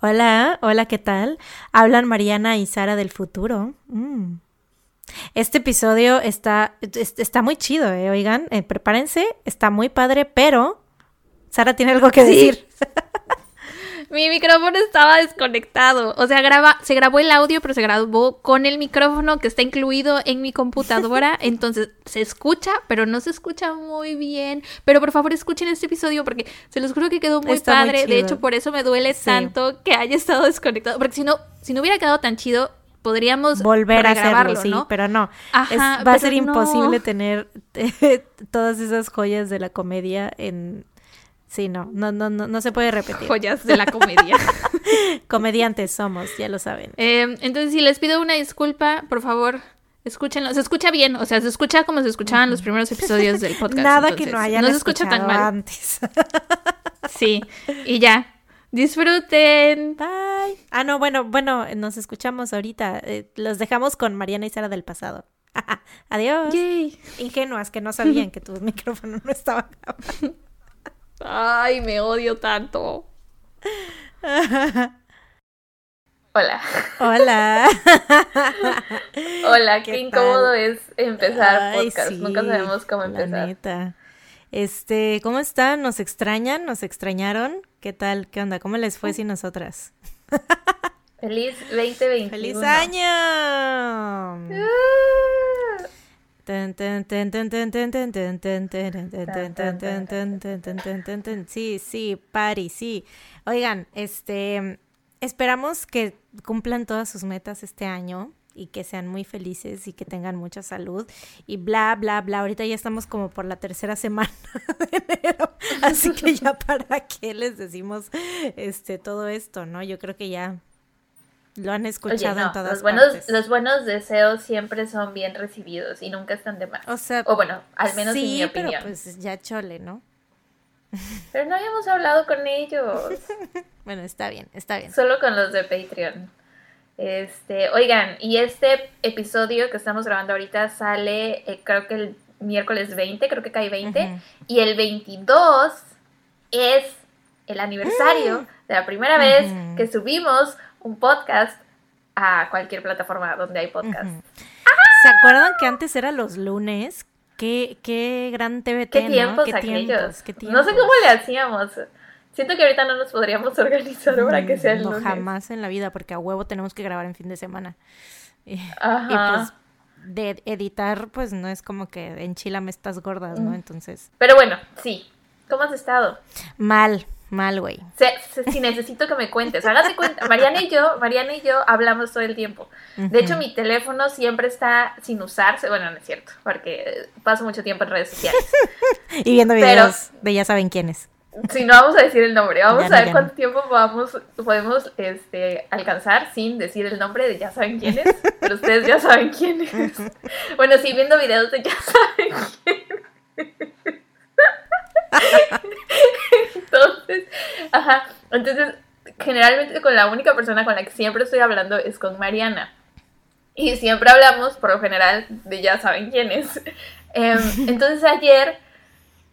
Hola, hola, ¿qué tal? Hablan Mariana y Sara del futuro. Mm. Este episodio está, está muy chido, ¿eh? Oigan, eh, prepárense, está muy padre, pero Sara tiene algo que decir. Mi micrófono estaba desconectado. O sea, graba, se grabó el audio, pero se grabó con el micrófono que está incluido en mi computadora. Entonces se escucha, pero no se escucha muy bien. Pero por favor, escuchen este episodio porque se los juro que quedó muy padre. de hecho, por eso me duele tanto que haya estado desconectado. Porque si no, si no hubiera quedado tan chido, podríamos volver a hacerlo, sí, pero no. va a ser imposible tener todas esas joyas de la comedia en Sí, no, no, no, no, no se puede repetir. Joyas de la comedia. Comediantes somos, ya lo saben. Em, entonces, si les pido una disculpa, por favor, escúchenlo. Se escucha bien, o sea, se escucha como se escuchaban los primeros episodios del podcast. Nada que no hayan no se escucha tan mal. antes. sí, y ya. Disfruten. Bye. Ah, no, bueno, bueno, nos escuchamos ahorita. Eh, los dejamos con Mariana y Sara del pasado. Adiós. Ingenuas que no sabían que tu micrófono no estaba grabando. Ay, me odio tanto. Hola. Hola. Hola, qué, incómodo es empezar podcast. Nunca sabemos cómo empezar. Este, ¿cómo están? ¿Nos extrañan? ¿Nos extrañaron? ¿Qué tal? ¿Qué onda? ¿Cómo les fue sin nosotras? Feliz 2021. ¡Feliz año! Sí, sí, Pari, sí. Oigan, este, esperamos que cumplan todas sus metas este año y que sean muy felices y que tengan mucha salud y bla, bla, bla. Ahorita ya estamos como por la tercera semana de enero, así que ya para qué les decimos este todo esto, ¿no? Yo creo que ya lo han escuchado en todas los buenos, Los buenos deseos siempre son bien recibidos y nunca están de más. O sea, o bueno, al menos en mi opinión. Pero pues ya chole, ¿no? Pero no habíamos hablado con ellos. bueno, está bien, está bien. Solo con los de Patreon. Este, oigan, y este episodio que estamos grabando ahorita sale, eh, creo que el miércoles 20, creo que cae 20, y el 22 es el aniversario de la primera vez que subimos un podcast a cualquier plataforma donde hay podcast. ¿Se acuerdan que antes era los lunes? Qué, qué gran TVT, ¿Qué tiempos ¿Qué aquellos? No sé cómo le hacíamos. Siento que ahorita no nos podríamos organizar para que sea el no, jamás en la vida, porque a huevo tenemos que grabar en fin de semana. Y, pues de editar, pues no es como que me estás gordas, ¿no? Entonces. Pero bueno, sí. ¿Cómo has estado? Mal, Mal, güey. Si necesito que me cuentes. Hágase cuenta. Mariana y yo, Mariana y yo hablamos todo el tiempo. De hecho, mi teléfono siempre está sin usarse. Bueno, no es cierto, porque paso mucho tiempo en redes sociales. y viendo videos de ya saben quiénes. Si no vamos a decir el nombre, vamos a ver cuánto tiempo vamos, podemos este, alcanzar sin decir el nombre de ya saben quiénes, pero ustedes ya saben quiénes. bueno, sí, viendo videos de ya saben quiénes. entonces, ajá, entonces generalmente con la única persona con la que siempre estoy hablando es con Mariana. Y siempre hablamos, por lo general, de ya saben quién es. Em, entonces ayer,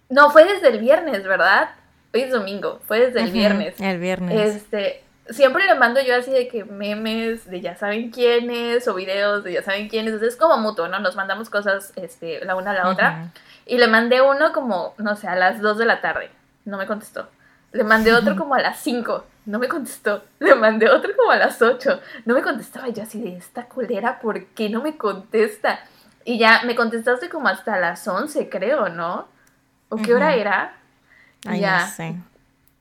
no, fue desde el viernes, ¿verdad? Hoy es domingo, fue desde el viernes. El viernes. Este, siempre le mando yo así de que memes de ya saben quiénes o videos de ya saben quiénes. Entonces es como mutuo, ¿no? Nos mandamos cosas este, la una a la otra. Y le mandé uno como, no sé, a las 2 de la tarde. No me contestó. Le mandé otro como a las 5. No me contestó. Le mandé otro como a las 8. No me contestaba. Yo así de esta culera, ¿por qué no me contesta? Y ya me contestaste como hasta las 11, creo, ¿no? ¿O qué hora era? ya. sé.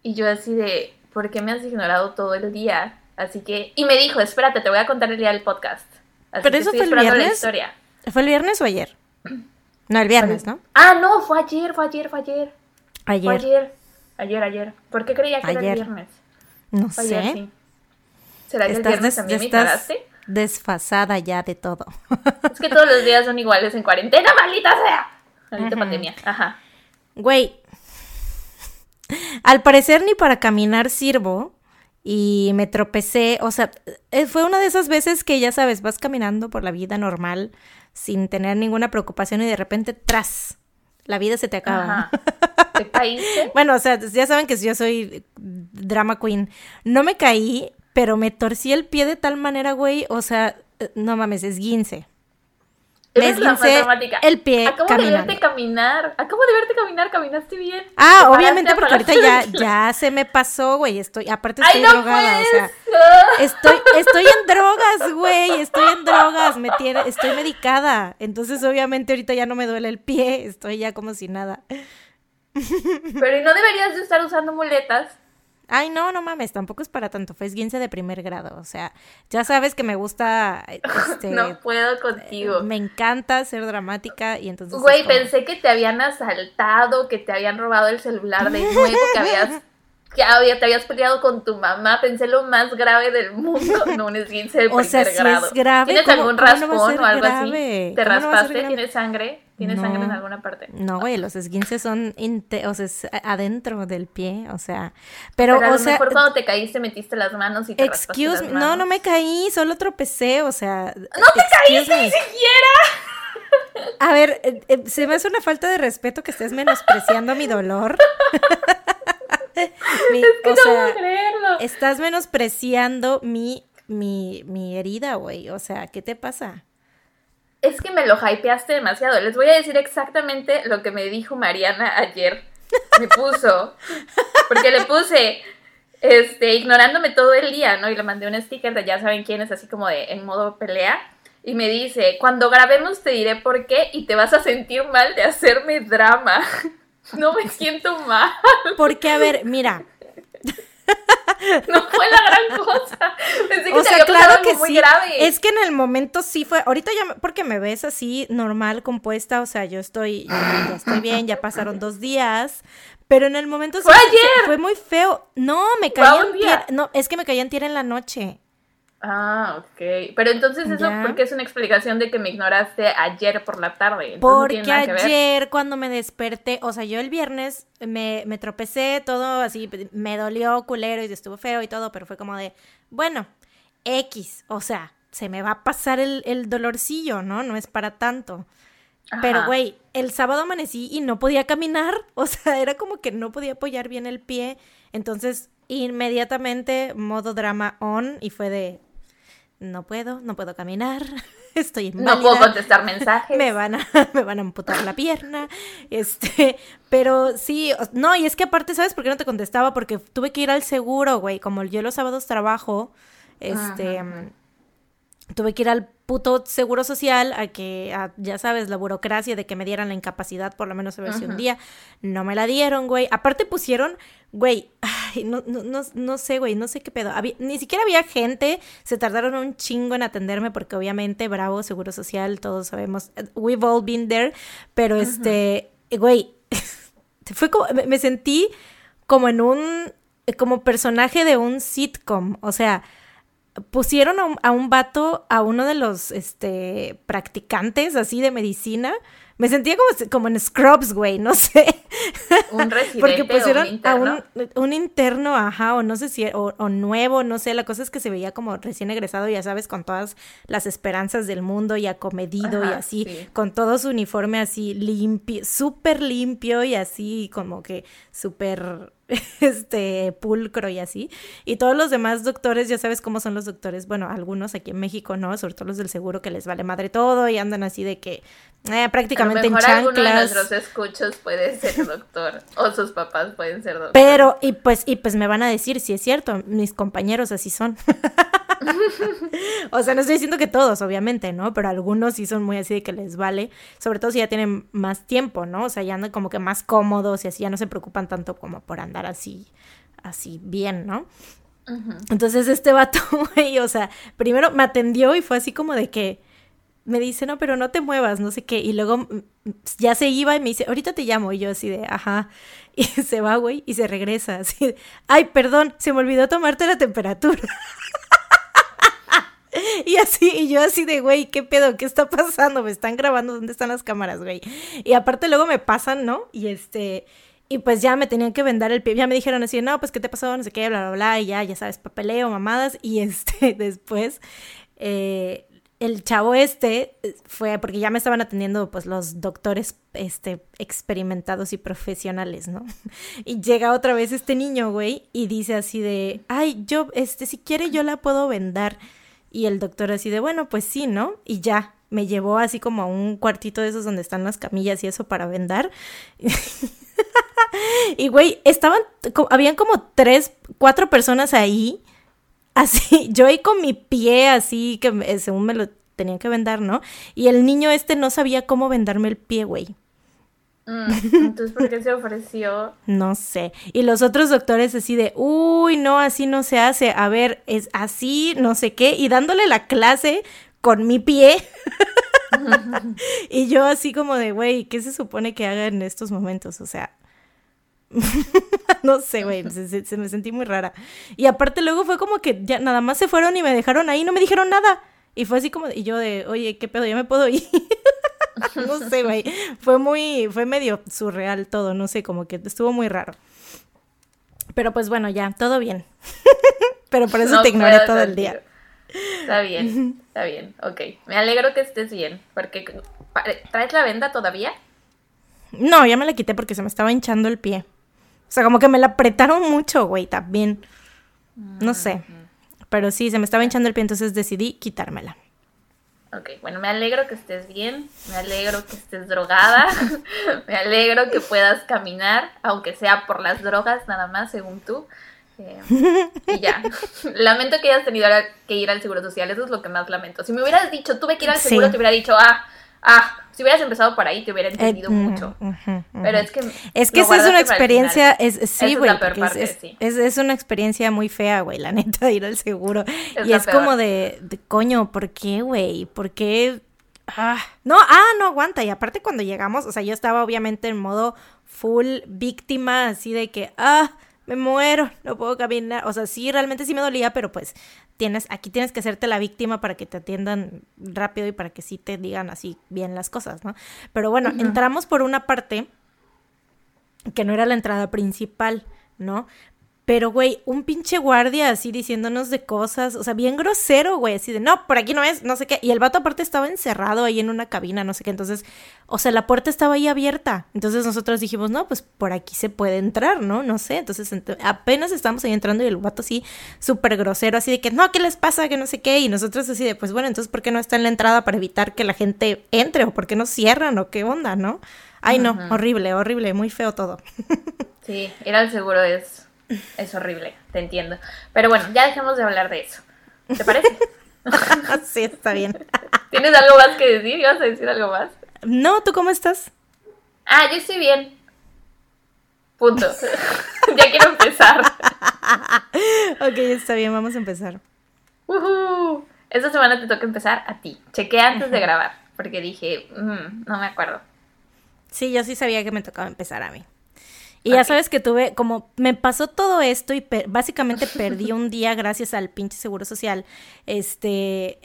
Y yo así de, ¿por qué me has ignorado todo el día? Así que, y me dijo, espérate, te voy a contar el día del podcast. Así Pero eso fue el viernes. ¿Fue el viernes o ayer? No, el viernes, ¿no? Ah, no, fue ayer, fue ayer, fue ayer. Ayer. Ayer, ayer, ayer. ¿Por qué creía que era el viernes? No sé. ¿Será que el viernes también me ignoraste? desfasada ya de todo. Es que todos los días son iguales en cuarentena, maldita sea. Maldita pandemia, ajá. Güey, al parecer ni para caminar sirvo y me tropecé, o sea, eh, fue una de esas veces que ya sabes, vas caminando por la vida normal sin tener ninguna preocupación y de repente tras la vida se te acaba. ¿Te caíste? bueno, o sea, ya saben que yo soy drama queen. No me caí, pero me torcí el pie de tal manera, güey, o sea, no mames, es guince. Eres la más dramática. el pie Acabo de verte caminar. Acabo de verte caminar, caminaste bien. Ah, obviamente porque ahorita ya, ya se me pasó, güey. Estoy, aparte estoy Ay, no drogada, o sea, estoy, estoy en drogas, güey. Estoy en drogas, me tiene, estoy medicada. Entonces, obviamente, ahorita ya no me duele el pie, estoy ya como si nada. Pero ¿y no deberías de estar usando muletas? Ay, no, no mames, tampoco es para tanto, fue esguince de primer grado, o sea, ya sabes que me gusta, este... no puedo contigo. Me encanta ser dramática y entonces... Güey, pensé que te habían asaltado, que te habían robado el celular de nuevo, que habías... Que había, te habías peleado con tu mamá, pensé lo más grave del mundo, no un esguince de primer o sea, grado. es grave. ¿Tienes algún raspón o algo grave? así? ¿Te raspaste? ¿Tienes sangre? ¿Tienes sangre en alguna parte? No, güey, los esguinces son o sea, es adentro del pie, o sea, pero, pero a o lo sea, mejor cuando te caíste metiste las manos y te excuse las manos. no, no me caí, solo tropecé, o sea, no te caíste ni siquiera. A ver, eh, eh, se me hace una falta de respeto que estés menospreciando mi dolor. mi, es que o no sea, puedo creerlo. Estás menospreciando mi, mi, mi herida, güey. O sea, ¿qué te pasa? Es que me lo hypeaste demasiado. Les voy a decir exactamente lo que me dijo Mariana ayer. Me puso. Porque le puse, este, ignorándome todo el día, ¿no? Y le mandé un sticker de ya saben quién es, así como de en modo pelea. Y me dice, cuando grabemos te diré por qué y te vas a sentir mal de hacerme drama. No me siento mal. Porque, a ver, mira. No fue la gran cosa. Pensé que o sea, claro que muy sí. grave. Es que en el momento sí fue. Ahorita ya, porque me ves así, normal, compuesta. O sea, yo estoy, ya, ya estoy bien, ya pasaron dos días. Pero en el momento ¡Fue sí, ayer! fue muy feo. No, me caí en. No, es que me caí en tierra en la noche. Ah, ok. Pero entonces eso, Ya. porque es una explicación de que me ignoraste ayer por la tarde. Entonces Porque ayer cuando me desperté, o sea, yo el viernes me, me tropecé, todo así, me dolió culero y estuvo feo y todo, pero fue como de, bueno, X, o sea, se me va a pasar el, el dolorcillo, ¿no? No es para tanto. Pero, güey, el sábado amanecí y no podía caminar, o sea, era como que no podía apoyar bien el pie, entonces inmediatamente modo drama on y fue de, no puedo, no puedo caminar, estoy No puedo inválida contestar mensajes. me van a, me van a amputar la pierna, este, pero sí, no, y es que aparte, ¿sabes por qué no te contestaba? Porque tuve que ir al seguro, güey, como yo los sábados trabajo, este, Ajá. Tuve que ir al puto seguro social a que, a, ya sabes, la burocracia de que me dieran la incapacidad por lo menos a ver si un día, no me la dieron, güey, aparte pusieron, güey, ay, no, no, no, no sé, güey, no sé qué pedo, Había- ni siquiera había gente, se tardaron un chingo en atenderme porque obviamente, bravo, seguro social, todos sabemos, we've all been there, pero este, güey, fue como, me, me sentí como en un, como personaje de un sitcom, o sea, pusieron a un, a un vato, a uno de los este, practicantes así de medicina. Me sentía como, como en Scrubs, güey, no sé. Un residente Porque o pusieron un a interno. un, un interno, ajá, o no sé si, o, o nuevo, no sé, la cosa es que se veía como recién egresado, ya sabes, con todas las esperanzas del mundo y acomedido y así, sí. con todo su uniforme así limpio, súper limpio y así como que súper, este, pulcro y así. Y todos los demás doctores, ya sabes cómo son los doctores, bueno, algunos aquí en México, ¿no? Sobre todo los del seguro que les vale madre todo y andan así de que eh, A lo prácticamente en mejor alguno de chanclas. nuestros escuchos puede ser doctor. o sus papás pueden ser doctor. Pero, y pues, y pues me van a decir si es cierto, mis compañeros así son. o sea, no estoy diciendo que todos, obviamente, ¿no? Pero algunos sí son muy así de que les vale, sobre todo si ya tienen más tiempo, ¿no? O sea, ya andan como que más cómodos y así ya no se preocupan tanto como por andar así, así bien, ¿no? Entonces este vato, güey, o sea, primero me atendió y fue así como de que me dice, no, pero no te muevas, no sé qué. Y luego mm, ya se iba y me dice, ahorita te llamo. Y yo así de, ajá. Y se va, güey, y se regresa. Así de, ay, perdón, se me olvidó tomarte la temperatura. Y así, y yo así de, güey, ¿qué pedo? ¿Qué está pasando? Me están grabando, ¿dónde están las cámaras, güey? Y aparte luego me pasan, ¿no? Y este, y pues ya me tenían que vendar el pie, ya me dijeron así, no, pues, ¿qué te pasó? No sé qué, bla, bla, bla, y ya, ya sabes, papeleo, mamadas, y este, después, eh, el chavo este eh, fue porque ya me estaban atendiendo pues los doctores este experimentados y profesionales, ¿no? Y llega otra vez este niño, güey, y dice así de, "Ay, yo este si quiere yo la puedo vendar." Y el doctor así de, "Bueno, pues sí, ¿no?" Y ya me llevó así como a un cuartito de esos donde están las camillas y eso para vendar. y güey, estaban habían como tres, cuatro personas ahí así, yo ahí con mi pie así, que según me lo tenían que vendar, ¿no? Y el niño este no sabía cómo vendarme el pie, güey. Mm, entonces, ¿por qué se ofreció? No sé. Y los otros doctores así de, uy, no, así no se hace. A ver, es así, no sé qué. Y dándole la clase con mi pie. y yo así como de, güey, ¿qué se supone que haga en estos momentos? O sea, no sé, güey, se, me sentí muy rara. Y aparte luego fue como que ya nada más se fueron y me dejaron ahí, no me dijeron nada. Y fue así como, y yo de, oye, ¿qué pedo? ¿Ya me puedo ir? no sé, güey. Fue muy, fue medio surreal todo, no sé, como que estuvo muy raro. Pero pues bueno, ya, todo bien. Pero por eso te ignoré todo el día. Está bien, está bien, ok. Me alegro que estés bien, porque ¿traes la venda todavía? No, ya me la quité porque se me estaba hinchando el pie. O sea, como que me la apretaron mucho, güey, también. No sé. Pero sí, se me estaba hinchando el pie, entonces decidí quitármela. Ok, bueno, me alegro que estés bien, me alegro que estés drogada, me alegro que puedas caminar, aunque sea por las drogas nada más, según tú. Eh, y ya. lamento que hayas tenido que ir al seguro social, eso es lo que más lamento. Si me hubieras dicho, tuve que ir al seguro, te hubiera dicho, ah, ah, si hubieras empezado por ahí te hubiera entendido eh, mucho. Pero es que... Es que esa es una experiencia, es, sí, güey. Es, es, es, una experiencia muy fea, güey, la neta, de ir al seguro. y es como de, de, coño, ¿por qué, güey? ¿Por qué? Ah, no, ah, no aguanta. Y aparte cuando llegamos, o sea, yo estaba obviamente en modo full víctima, así de que, ah, me muero, no puedo caminar. O sea, sí, realmente sí me dolía, pero pues tienes, aquí tienes que hacerte la víctima para que te atiendan rápido y para que sí te digan así bien las cosas, ¿no? Pero bueno, entramos por una parte que no era la entrada principal, ¿no? Pero, güey, un pinche guardia así diciéndonos de cosas, o sea, bien grosero, güey, así de, no, por aquí no es, no sé qué. Y el vato aparte estaba encerrado ahí en una cabina, no sé qué. Entonces, o sea, la puerta estaba ahí abierta. Entonces nosotros dijimos, no, pues por aquí se puede entrar, ¿no? No sé. Entonces apenas estamos ahí entrando y el vato así súper grosero, así de que, no, ¿qué les pasa? Que no sé qué. Y nosotros así de, pues bueno, entonces, ¿por qué no está en la entrada para evitar que la gente entre? ¿O por qué no cierran? ¿O qué onda, no? Ay, no, horrible, horrible, muy feo todo. sí, era el seguro es es horrible, te entiendo. Pero bueno, ya dejemos de hablar de eso. ¿Te parece? sí, está bien. ¿Tienes algo más que decir? ¿Ibas a decir algo más? No, ¿tú cómo estás? Ah, yo estoy bien. Punto. ya quiero empezar. ok, está bien, vamos a empezar. Esta semana te toca empezar a ti. Chequé antes de grabar, porque dije, mm, no me acuerdo. Sí, yo sí sabía que me tocaba empezar a mí. Y ya sabes que tuve, como me pasó todo esto y básicamente perdí un día gracias al pinche seguro social, este,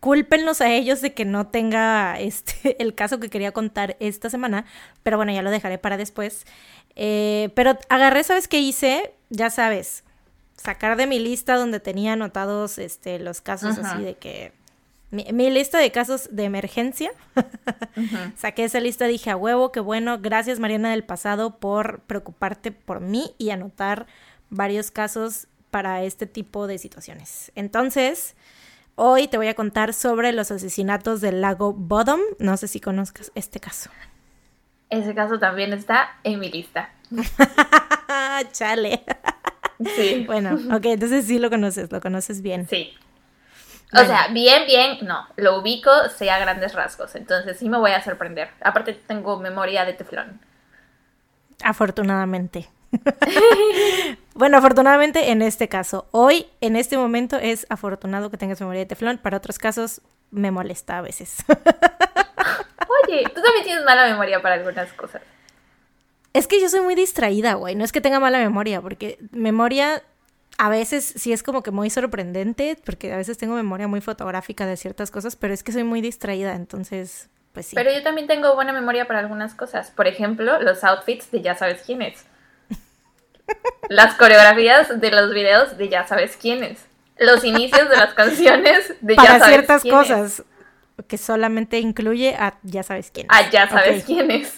cúlpenlos a ellos de que no tenga este, el caso que quería contar esta semana, pero bueno, ya lo dejaré para después. Eh, pero agarré, ¿sabes qué hice? Ya sabes, sacar de mi lista donde tenía anotados este, los casos así de que mi, lista de casos de emergencia. Saqué esa lista, dije a huevo, qué bueno. Gracias Mariana del pasado por preocuparte por mí y anotar varios casos para este tipo de situaciones. Entonces, hoy te voy a contar sobre los asesinatos del lago Bodom. No sé si conozcas este caso. Ese caso también está en mi lista. Chale. Sí. Bueno, ok, entonces sí lo conoces, lo conoces bien. Sí. O sea, bien, bien, no. Lo ubico, sé a grandes rasgos. Entonces sí me voy a sorprender. Aparte tengo memoria de teflón. Afortunadamente. bueno, afortunadamente en este caso. Hoy, en este momento, es afortunado que tengas memoria de teflón. Para otros casos, me molesta a veces. Oye, tú también tienes mala memoria para algunas cosas. Es que yo soy muy distraída, güey. No es que tenga mala memoria, porque memoria a veces sí es como que muy sorprendente, porque a veces tengo memoria muy fotográfica de ciertas cosas, pero es que soy muy distraída, entonces, pues sí. Pero yo también tengo buena memoria para algunas cosas. Por ejemplo, los outfits de ya sabes quién es. Las coreografías de los videos de ya sabes quién es. los inicios de las canciones de Para ciertas cosas que solamente incluye a ya sabes quién. Ah, ya sabes quién es.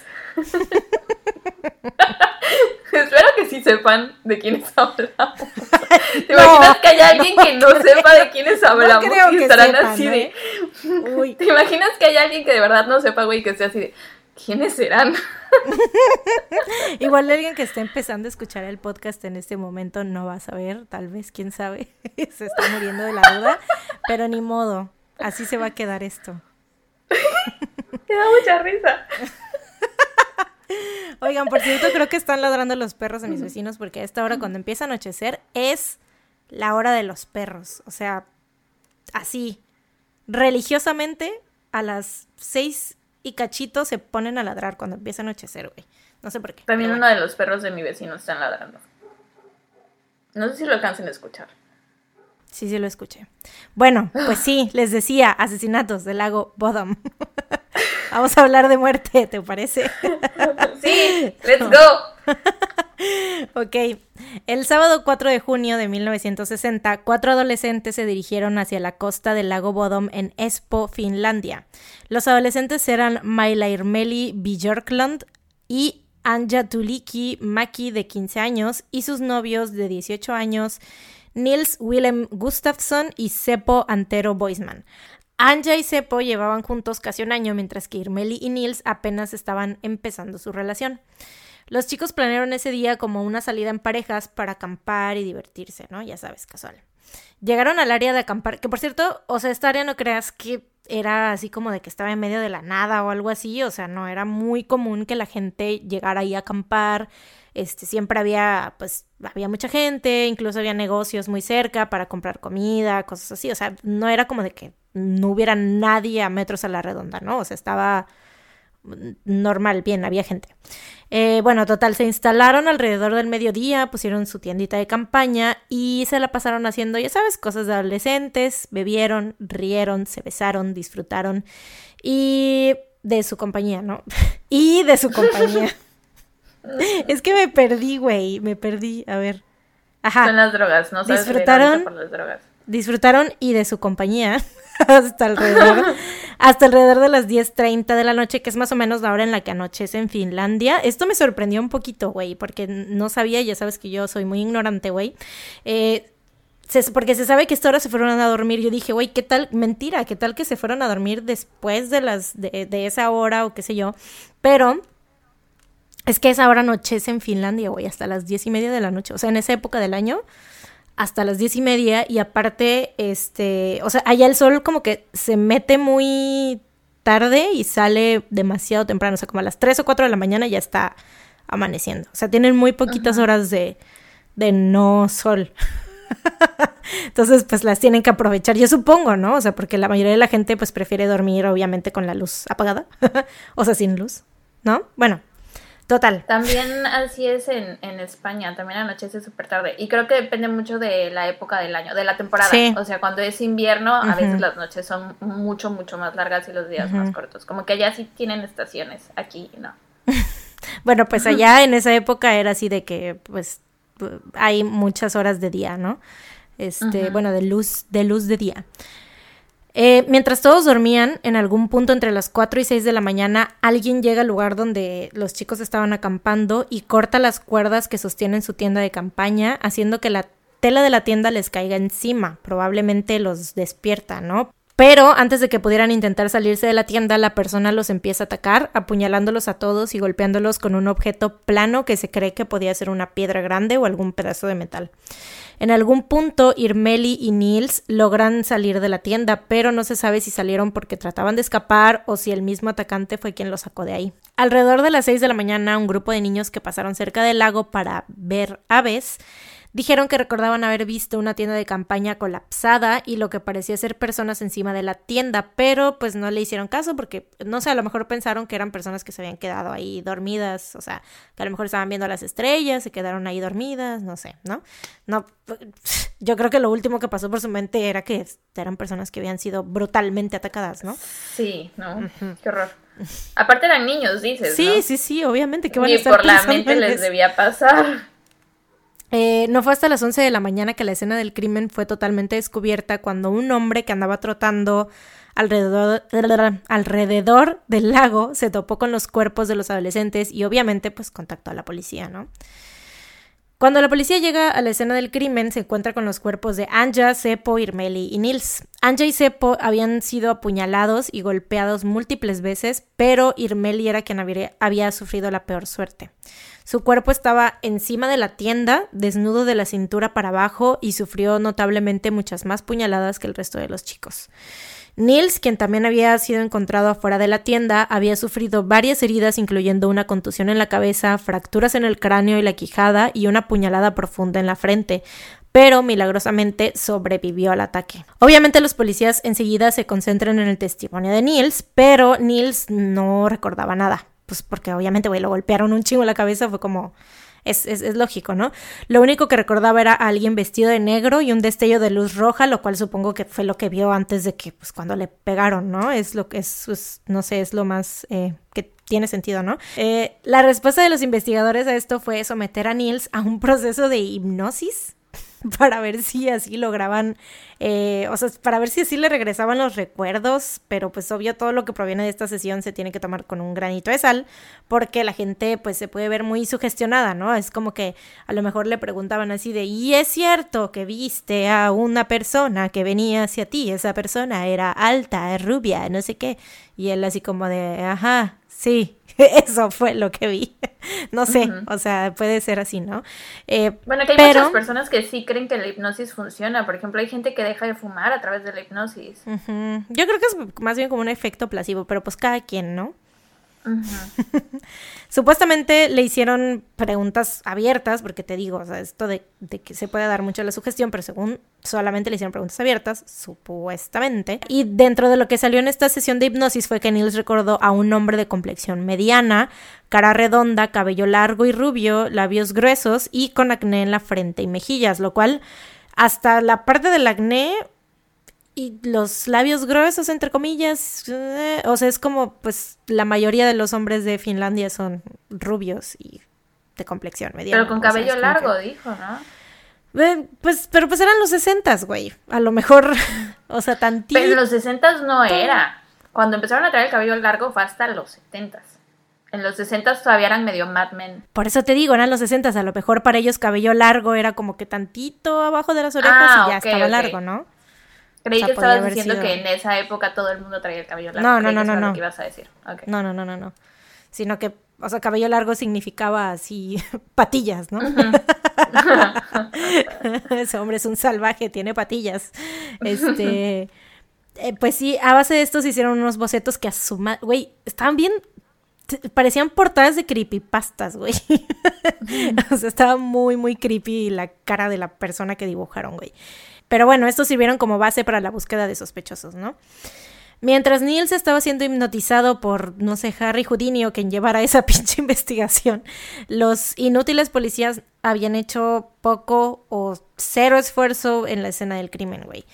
Espero que sí sepan de quiénes hablamos. ¿Te imaginas que haya alguien que no sepa de quiénes hablamos y estarán así de. ¿eh? ¿Te imaginas que haya alguien que de verdad no sepa, güey, que esté así de. ¿Quiénes serán? Igual alguien que esté empezando a escuchar el podcast en este momento no va a saber, tal vez, quién sabe, se está muriendo de la duda, pero ni modo, así se va a quedar esto. Me da mucha risa. Oigan, por cierto, creo que están ladrando los perros de mis vecinos porque a esta hora cuando empieza a anochecer es la hora de los perros. O sea, así, religiosamente a las seis y cachito se ponen a ladrar cuando empieza a anochecer, güey. No sé por qué. También uno de los perros de mi vecino están ladrando. No sé si lo alcancen a escuchar. Sí, sí lo escuché. Bueno, pues sí, les decía, asesinatos del lago Bodom. Vamos a hablar de muerte, ¿te parece? sí, let's go. ok, el sábado 4 de junio de 1960, cuatro adolescentes se dirigieron hacia la costa del lago Bodom en Espoo, Finlandia. Los adolescentes eran Maila Irmeli Björklund y Anja Tuliki Maki de 15 años y sus novios de 18 años Nils Willem Gustafsson y Seppo Antero Boisman. Anja y Seppo llevaban juntos casi un año, mientras que Irmeli y Nils apenas estaban empezando su relación. Los chicos planearon ese día como una salida en parejas para acampar y divertirse, ¿no? Ya sabes, casual. Llegaron al área de acampar, que por cierto, o sea, esta área no creas que era así como de que estaba en medio de la nada o algo así, o sea, no, era muy común que la gente llegara ahí a acampar, este, siempre había, pues, había mucha gente, incluso había negocios muy cerca para comprar comida, cosas así, o sea, no era como de que no hubiera nadie a metros a la redonda, ¿no? O sea, estaba normal, bien, había gente. Eh, bueno, total, se instalaron alrededor del mediodía, pusieron su tiendita de campaña y se la pasaron haciendo, ya sabes, cosas de adolescentes, bebieron, rieron, se besaron, disfrutaron y de su compañía, ¿no? y de su compañía. es que me perdí, güey, me perdí, a ver. Ajá. Son las drogas, ¿no? Disfrutaron, disfrutaron y de su compañía hasta alrededor, hasta alrededor de las 10.30 de la noche, que es más o menos la hora en la que anochece en Finlandia. Esto me sorprendió un poquito, güey, porque no sabía, ya sabes que yo soy muy ignorante, güey. Eh, porque se sabe que esta hora se fueron a dormir. Yo dije, güey, ¿qué tal? Mentira, ¿qué tal que se fueron a dormir después de las de, de esa hora o qué sé yo? Pero es que esa hora anochece en Finlandia, güey, hasta las diez y media de la noche. O sea, en esa época del año hasta las diez y media y aparte, este, o sea, allá el sol como que se mete muy tarde y sale demasiado temprano, o sea, como a las 3 o 4 de la mañana ya está amaneciendo. O sea, tienen muy poquitas horas de, de no sol. Entonces, pues las tienen que aprovechar, yo supongo, ¿no? O sea, porque la mayoría de la gente pues prefiere dormir obviamente con la luz apagada, o sea, sin luz, ¿no? Bueno, Total. También así es en, en España, también anochece súper tarde. Y creo que depende mucho de la época del año, de la temporada. O sea, cuando es invierno, a veces las noches son mucho, mucho más largas y los días más cortos. Como que allá sí tienen estaciones, aquí no. bueno, pues allá en esa época era así de que, pues, hay muchas horas de día, ¿no? Este, bueno, de luz, de luz de día. Eh, mientras todos dormían, en algún punto entre las 4 y 6 de la mañana, alguien llega al lugar donde los chicos estaban acampando y corta las cuerdas que sostienen su tienda de campaña, haciendo que la tela de la tienda les caiga encima. Probablemente los despierta, ¿no? Pero antes de que pudieran intentar salirse de la tienda, la persona los empieza a atacar, apuñalándolos a todos y golpeándolos con un objeto plano que se cree que podía ser una piedra grande o algún pedazo de metal. En algún punto, Irmeli y Nils logran salir de la tienda, pero no se sabe si salieron porque trataban de escapar o si el mismo atacante fue quien los sacó de ahí. Alrededor de las 6 de la mañana, un grupo de niños que pasaron cerca del lago para ver aves Dijeron que recordaban haber visto una tienda de campaña colapsada y lo que parecía ser personas encima de la tienda, pero pues no le hicieron caso porque, no sé, a lo mejor pensaron que eran personas que se habían quedado ahí dormidas, o sea, que a lo mejor estaban viendo las estrellas, se quedaron ahí dormidas, no sé, ¿no? No, yo creo que lo último que pasó por su mente era que eran personas que habían sido brutalmente atacadas, ¿no? Sí, ¿no? Qué horror. Aparte eran niños, dices. Sí, sí, sí, obviamente. que van a estar por la mente les debía pasar. Eh, no fue hasta las 11 de la mañana que la escena del crimen fue totalmente descubierta cuando un hombre que andaba trotando alrededor, del lago se topó con los cuerpos de los adolescentes y obviamente pues contactó a la policía, ¿no? Cuando la policía llega a la escena del crimen, se encuentra con los cuerpos de Anja, Seppo, Irmeli y Nils. Anja y Seppo habían sido apuñalados y golpeados múltiples veces, pero Irmeli era quien había sufrido la peor suerte. Su cuerpo estaba encima de la tienda, desnudo de la cintura para abajo, y sufrió notablemente muchas más puñaladas que el resto de los chicos. Nils, quien también había sido encontrado afuera de la tienda, había sufrido varias heridas, incluyendo una contusión en la cabeza, fracturas en el cráneo y la quijada y una puñalada profunda en la frente, pero milagrosamente sobrevivió al ataque. Obviamente los policías enseguida se concentran en el testimonio de Nils, pero Nils no recordaba nada, pues porque obviamente, güey, lo golpearon un chingo en la cabeza, fue como es, lógico, ¿no? Lo único que recordaba era a alguien vestido de negro y un destello de luz roja, lo cual supongo que fue lo que vio antes de que, pues, cuando le pegaron, ¿no? Es lo que es, no sé, es lo más eh, que tiene sentido, ¿no? Eh, la respuesta de los investigadores a esto fue someter a Niels a un proceso de hipnosis para ver si así lograban, eh, o sea, para ver si así le regresaban los recuerdos, pero pues obvio todo lo que proviene de esta sesión se tiene que tomar con un granito de sal, porque la gente pues se puede ver muy sugestionada, ¿no? Es como que a lo mejor le preguntaban así de, ¿y es cierto que viste a una persona que venía hacia ti? Esa persona era alta, rubia, no sé qué, y él así como de, ajá, sí, Eso fue lo que vi. No sé, o sea, puede ser así, ¿no? Eh, bueno, que hay muchas personas que sí creen que la hipnosis funciona. Por ejemplo, hay gente que deja de fumar a través de la hipnosis. Yo creo que es más bien como un efecto placebo, pero pues cada quien, ¿no? Supuestamente le hicieron preguntas abiertas, porque te digo, o sea, esto de, que se puede dar mucho la sugestión, pero según solamente le hicieron preguntas abiertas, supuestamente. Y dentro de lo que salió en esta sesión de hipnosis fue que Niels recordó a un hombre de complexión mediana, cara redonda, cabello largo y rubio, labios gruesos y con acné en la frente y mejillas, lo cual hasta la parte del acné y los labios gruesos, entre comillas, eh, o sea, es como, pues, la mayoría de los hombres de Finlandia son rubios y de complexión mediana. Pero con cabello largo, dijo, ¿no? Eh, pues, pero pues eran los sesentas, güey. A lo mejor, o sea, tantito. Pero en los sesentas no era. Cuando empezaron a traer el cabello largo fue hasta los setentas. En los sesentas todavía eran medio Mad Men. Por eso te digo, eran los sesentas. A lo mejor para ellos cabello largo era como que tantito abajo de las orejas y ah, ya estaba largo, ¿no? Creí que estabas diciendo que en esa época todo el mundo traía el cabello largo. No, no, no, no. no. Lo que ibas a decir. No, no, no, no, no. Sino que, o sea, cabello largo significaba así patillas, ¿no? Ese hombre es un salvaje, tiene patillas. Este. Eh, pues sí, a base de esto se hicieron unos bocetos que asuma. Güey, estaban bien parecían portadas de creepypastas, güey. o sea, estaba muy, muy creepy la cara de la persona que dibujaron, güey. Pero bueno, estos sirvieron como base para la búsqueda de sospechosos, ¿no? Mientras Niels estaba siendo hipnotizado por, no sé, Harry Houdini o quien llevara esa pinche investigación, los inútiles policías habían hecho poco o cero esfuerzo en la escena del crimen, güey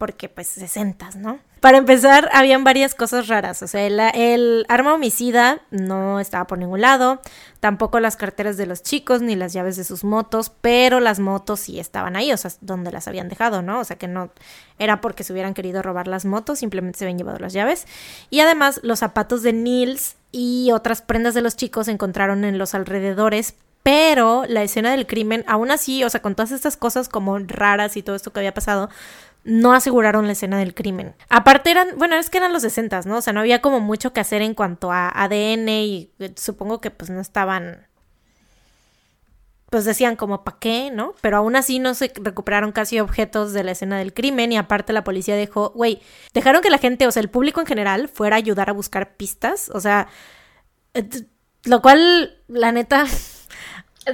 porque pues sesentas, ¿no? Para empezar, habían varias cosas raras, o sea, el, arma homicida no estaba por ningún lado, tampoco las carteras de los chicos ni las llaves de sus motos, pero las motos sí estaban ahí, o sea, donde las habían dejado, ¿no? O sea, que no era porque se hubieran querido robar las motos, simplemente se habían llevado las llaves. Y además, los zapatos de Nils y otras prendas de los chicos se encontraron en los alrededores, pero la escena del crimen, aún así, o sea, con todas estas cosas como raras y todo esto que había pasado, no aseguraron la escena del crimen. Aparte eran, bueno, es que eran los 60, ¿no? O sea, no había como mucho que hacer en cuanto a ADN y eh, supongo que pues no estaban pues decían como ¿para qué? ¿no? Pero aún así no se recuperaron casi objetos de la escena del crimen y aparte la policía dejó, güey, dejaron que la gente, o sea, el público en general fuera a ayudar a buscar pistas, o sea, eh, lo cual, la neta,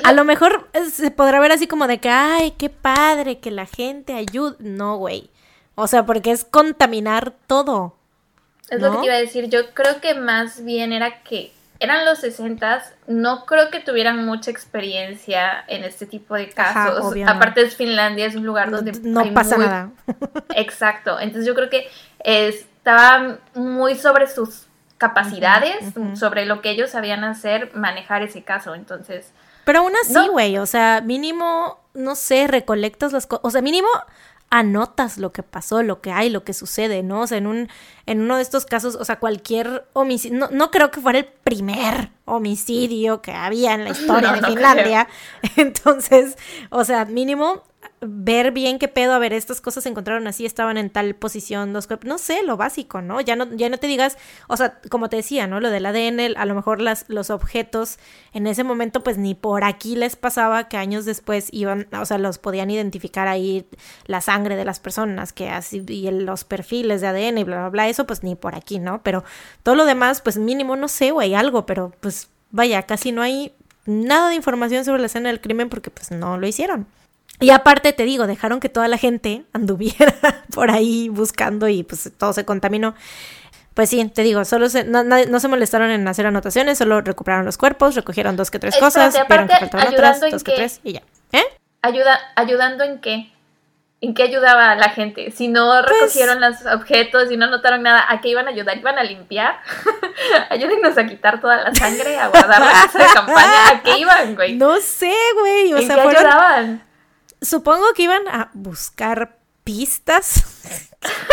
a lo mejor se podrá ver así como de que, ay, qué padre que la gente ayude. No, güey. O sea, porque es contaminar todo. Es lo que te iba a decir. Yo creo que más bien era que eran los 60 no creo que tuvieran mucha experiencia en este tipo de casos. Aparte es Finlandia, es un lugar donde no, pasa nada. Exacto. Entonces yo creo que estaba muy sobre sus capacidades, sobre lo que ellos sabían hacer, manejar ese caso. Entonces, Pero aún así, güey, o sea, mínimo, no sé, recolectas las cosas, o sea, mínimo anotas lo que pasó, lo que hay, lo que sucede, ¿no? O sea, en, un, en uno de estos casos, o sea, cualquier homicidio, no, no creo que fuera el primer homicidio que había en la historia de Finlandia. Entonces, o sea, mínimo ver bien qué pedo, a ver, estas cosas se encontraron así, estaban en tal posición, dos no sé, lo básico, ¿no? Ya no, ya no te digas, o sea, como te decía, ¿no? Lo del ADN, a lo mejor las, los objetos en ese momento, pues ni por aquí les pasaba que años después iban, o sea, los podían identificar ahí la sangre de las personas, que así, y los perfiles de ADN y bla, bla, bla, eso pues ni por aquí, ¿no? Pero todo lo demás, pues mínimo, no sé, güey, algo, pero pues vaya, casi no hay nada de información sobre la escena del crimen porque pues no lo hicieron. Y aparte te digo, dejaron que toda la gente anduviera por ahí buscando y pues todo se contaminó. Pues sí, te digo, solo se, no, no, se molestaron en hacer anotaciones, solo recuperaron los cuerpos, recogieron dos que tres cosas, vieron que faltaban otras, dos que tres y ya. ¿Eh? Ayuda, ¿Ayudando en qué? ¿En qué ayudaba a la gente? Si no pues recogieron los objetos, si no notaron nada, ¿a qué iban a ayudar? ¿Iban a limpiar? Ayúdennos a quitar toda la sangre, a guardar la casa de campaña. ¿A qué iban, güey? No sé, güey. O ¿En sea, qué ayudaban? Supongo que iban a buscar pistas.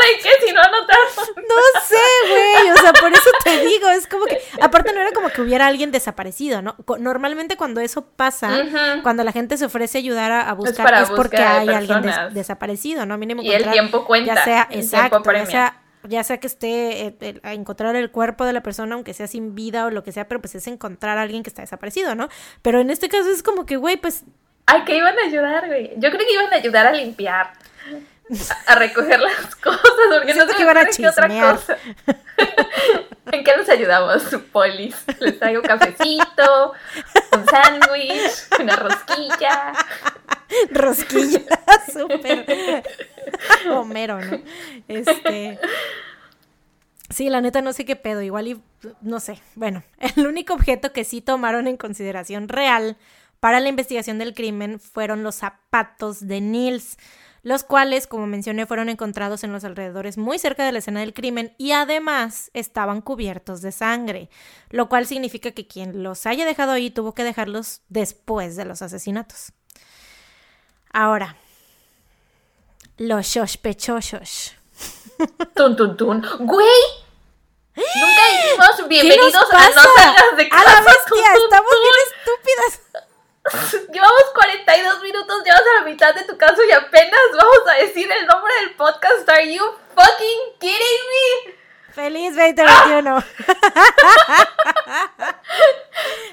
de qué si no anotaron? No sé, güey. O sea, por eso te digo. Es como que. Aparte, no era como que hubiera alguien desaparecido, ¿no? Normalmente, cuando eso pasa, cuando la gente se ofrece a ayudar a, buscar, es, porque hay alguien desaparecido, ¿no? Mínimo y el tiempo cuenta. Ya sea, exacto, ya sea ya sea que esté eh, a encontrar el cuerpo de la persona, aunque sea sin vida o lo que sea, pero pues es encontrar a alguien que está desaparecido, ¿no? Pero en este caso es como que, güey, pues Ay, que iban a ayudar, güey. Yo creo que iban a ayudar a limpiar. A, recoger las cosas, porque no sé qué otra cosa. ¿En qué nos ayudamos, polis? Les traigo cafecito, un sándwich, una rosquilla. Rosquilla, súper. Homero, ¿no? Este. Sí, la neta no sé qué pedo, igual y no sé. Bueno, el único objeto que sí tomaron en consideración real para la investigación del crimen fueron los zapatos de Nils, los cuales, como mencioné, fueron encontrados en los alrededores muy cerca de la escena del crimen y además estaban cubiertos de sangre, lo cual significa que quien los haya dejado ahí tuvo que dejarlos después de los asesinatos. Ahora, los sospechosos. Tun, tun, tun. ¡Güey! Nunca dijimos bienvenidos a No Salgas de Casa. A la bestia, estamos bien estúpidas. Llevamos 42 minutos, llevas a la mitad de tu caso y apenas vamos a decir el nombre del podcast. Are you fucking kidding me? Feliz 2021.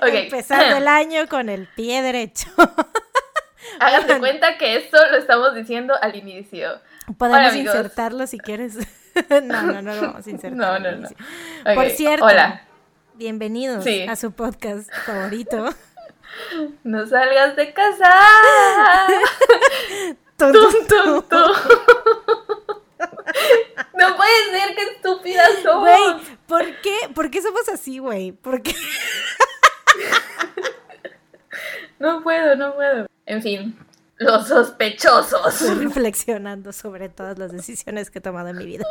okay. Empezando el año con el pie derecho. Háganse cuenta que esto lo estamos diciendo al inicio. Podemos insertarlo si quieres. no, no, no lo vamos a insertar. No, no, no. Por cierto, Hola. bienvenidos a su podcast favorito. No salgas de casa. tum, tum, tum, no puede ser, qué estúpidas somos. Güey, ¿por qué? ¿Por qué somos así, güey? ¿Por qué? no puedo, no puedo. En fin, los sospechosos. Estoy reflexionando sobre todas las decisiones que he tomado en mi vida.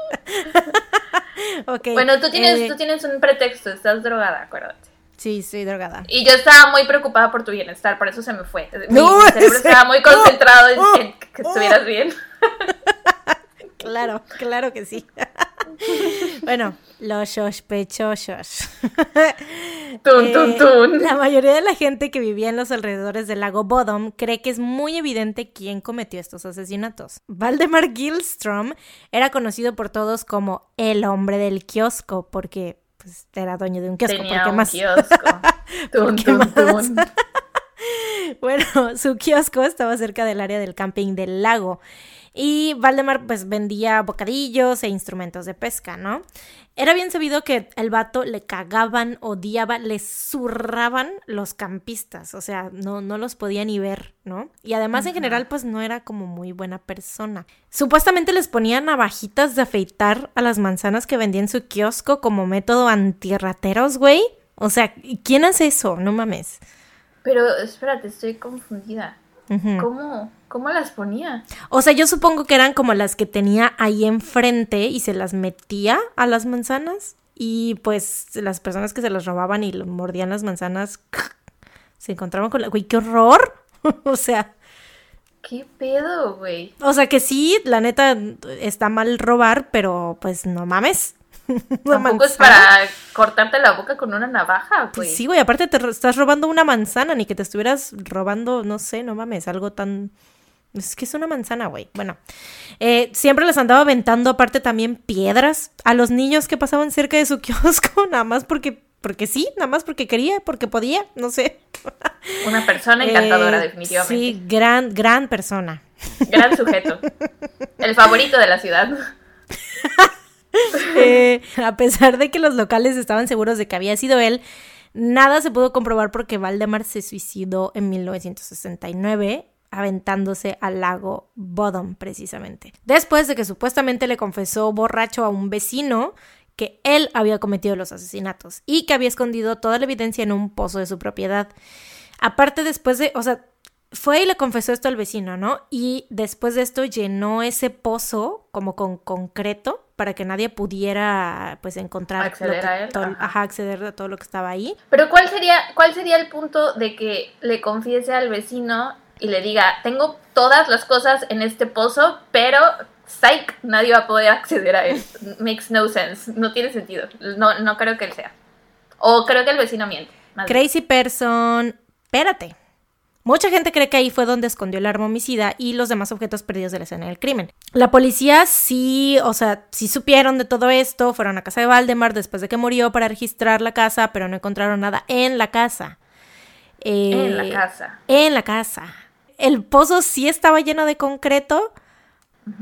okay, bueno, tú tienes, eh, tú tienes un pretexto, estás drogada, acuérdate. Sí, estoy drogada. Y yo estaba muy preocupada por tu bienestar, por eso se me fue. Mi, cerebro estaba muy concentrado en, que estuvieras bien. Claro, claro que sí. bueno, los sospechosos. Tun, tun, eh, tun. la mayoría de la gente que vivía en los alrededores del lago Bodom cree que es muy evidente quién cometió estos asesinatos. Valdemar Gilstrom era conocido por todos como el hombre del kiosco, porque pues, era dueño de un kiosco. Tenía un más? kiosco. bueno, su kiosco estaba cerca del área del camping del lago. Y Valdemar pues vendía bocadillos e instrumentos de pesca, ¿no? Era bien sabido que el vato le cagaban, odiaba, le zurraban los campistas, o sea, no, no los podía ni ver, ¿no? Y además en general pues no era como muy buena persona. Supuestamente les ponía navajitas de afeitar a las manzanas que vendía en su kiosco como método antirrateros, güey. O sea, ¿quién hace eso? No mames. Pero espérate, estoy confundida. ¿Cómo? ¿Cómo las ponía? O sea, yo supongo que eran como las que tenía ahí enfrente y se las metía a las manzanas. Y pues las personas que se las robaban y mordían las manzanas se encontraban con la... Güey, qué horror. o sea... ¿Qué pedo, güey? O sea que sí, la neta está mal robar, pero pues no mames. Tampoco es para cortarte la boca con una navaja, pues güey. sí, güey, aparte te estás robando una manzana, ni que te estuvieras robando, no sé, no mames, algo tan... Es que es una manzana, güey. Bueno, eh, siempre les andaba aventando aparte también piedras a los niños que pasaban cerca de su kiosco, nada más porque porque sí, nada más porque quería, porque podía, no sé. Una persona encantadora, eh, definitivamente. Sí, gran, gran persona. Gran sujeto. El favorito de la ciudad. Eh, a pesar de que los locales estaban seguros de que había sido él, nada se pudo comprobar porque Valdemar se suicidó en 1969 aventándose al lago Bodom precisamente. Después de que supuestamente le confesó borracho a un vecino que él había cometido los asesinatos y que había escondido toda la evidencia en un pozo de su propiedad. Aparte después de, o sea, fue y le confesó esto al vecino, ¿no? Y después de esto llenó ese pozo como con concreto para que nadie pudiera pues encontrar acceder a él, ajá. acceder a todo lo que estaba ahí. Pero ¿cuál sería cuál sería el punto de que le confiese al vecino y le diga, "Tengo todas las cosas en este pozo, pero psych, nadie va a poder acceder a él. Makes no sense. No tiene sentido. No, no creo que él sea. O creo que el vecino miente. Crazy person. Espérate. Mucha gente cree que ahí fue donde escondió el arma homicida y los demás objetos perdidos de la escena del crimen. La policía sí, o sea, sí supieron de todo esto, fueron a casa de Valdemar después de que murió para registrar la casa, pero no encontraron nada en la casa. en la eh, casa. En la casa. El pozo sí estaba lleno de concreto,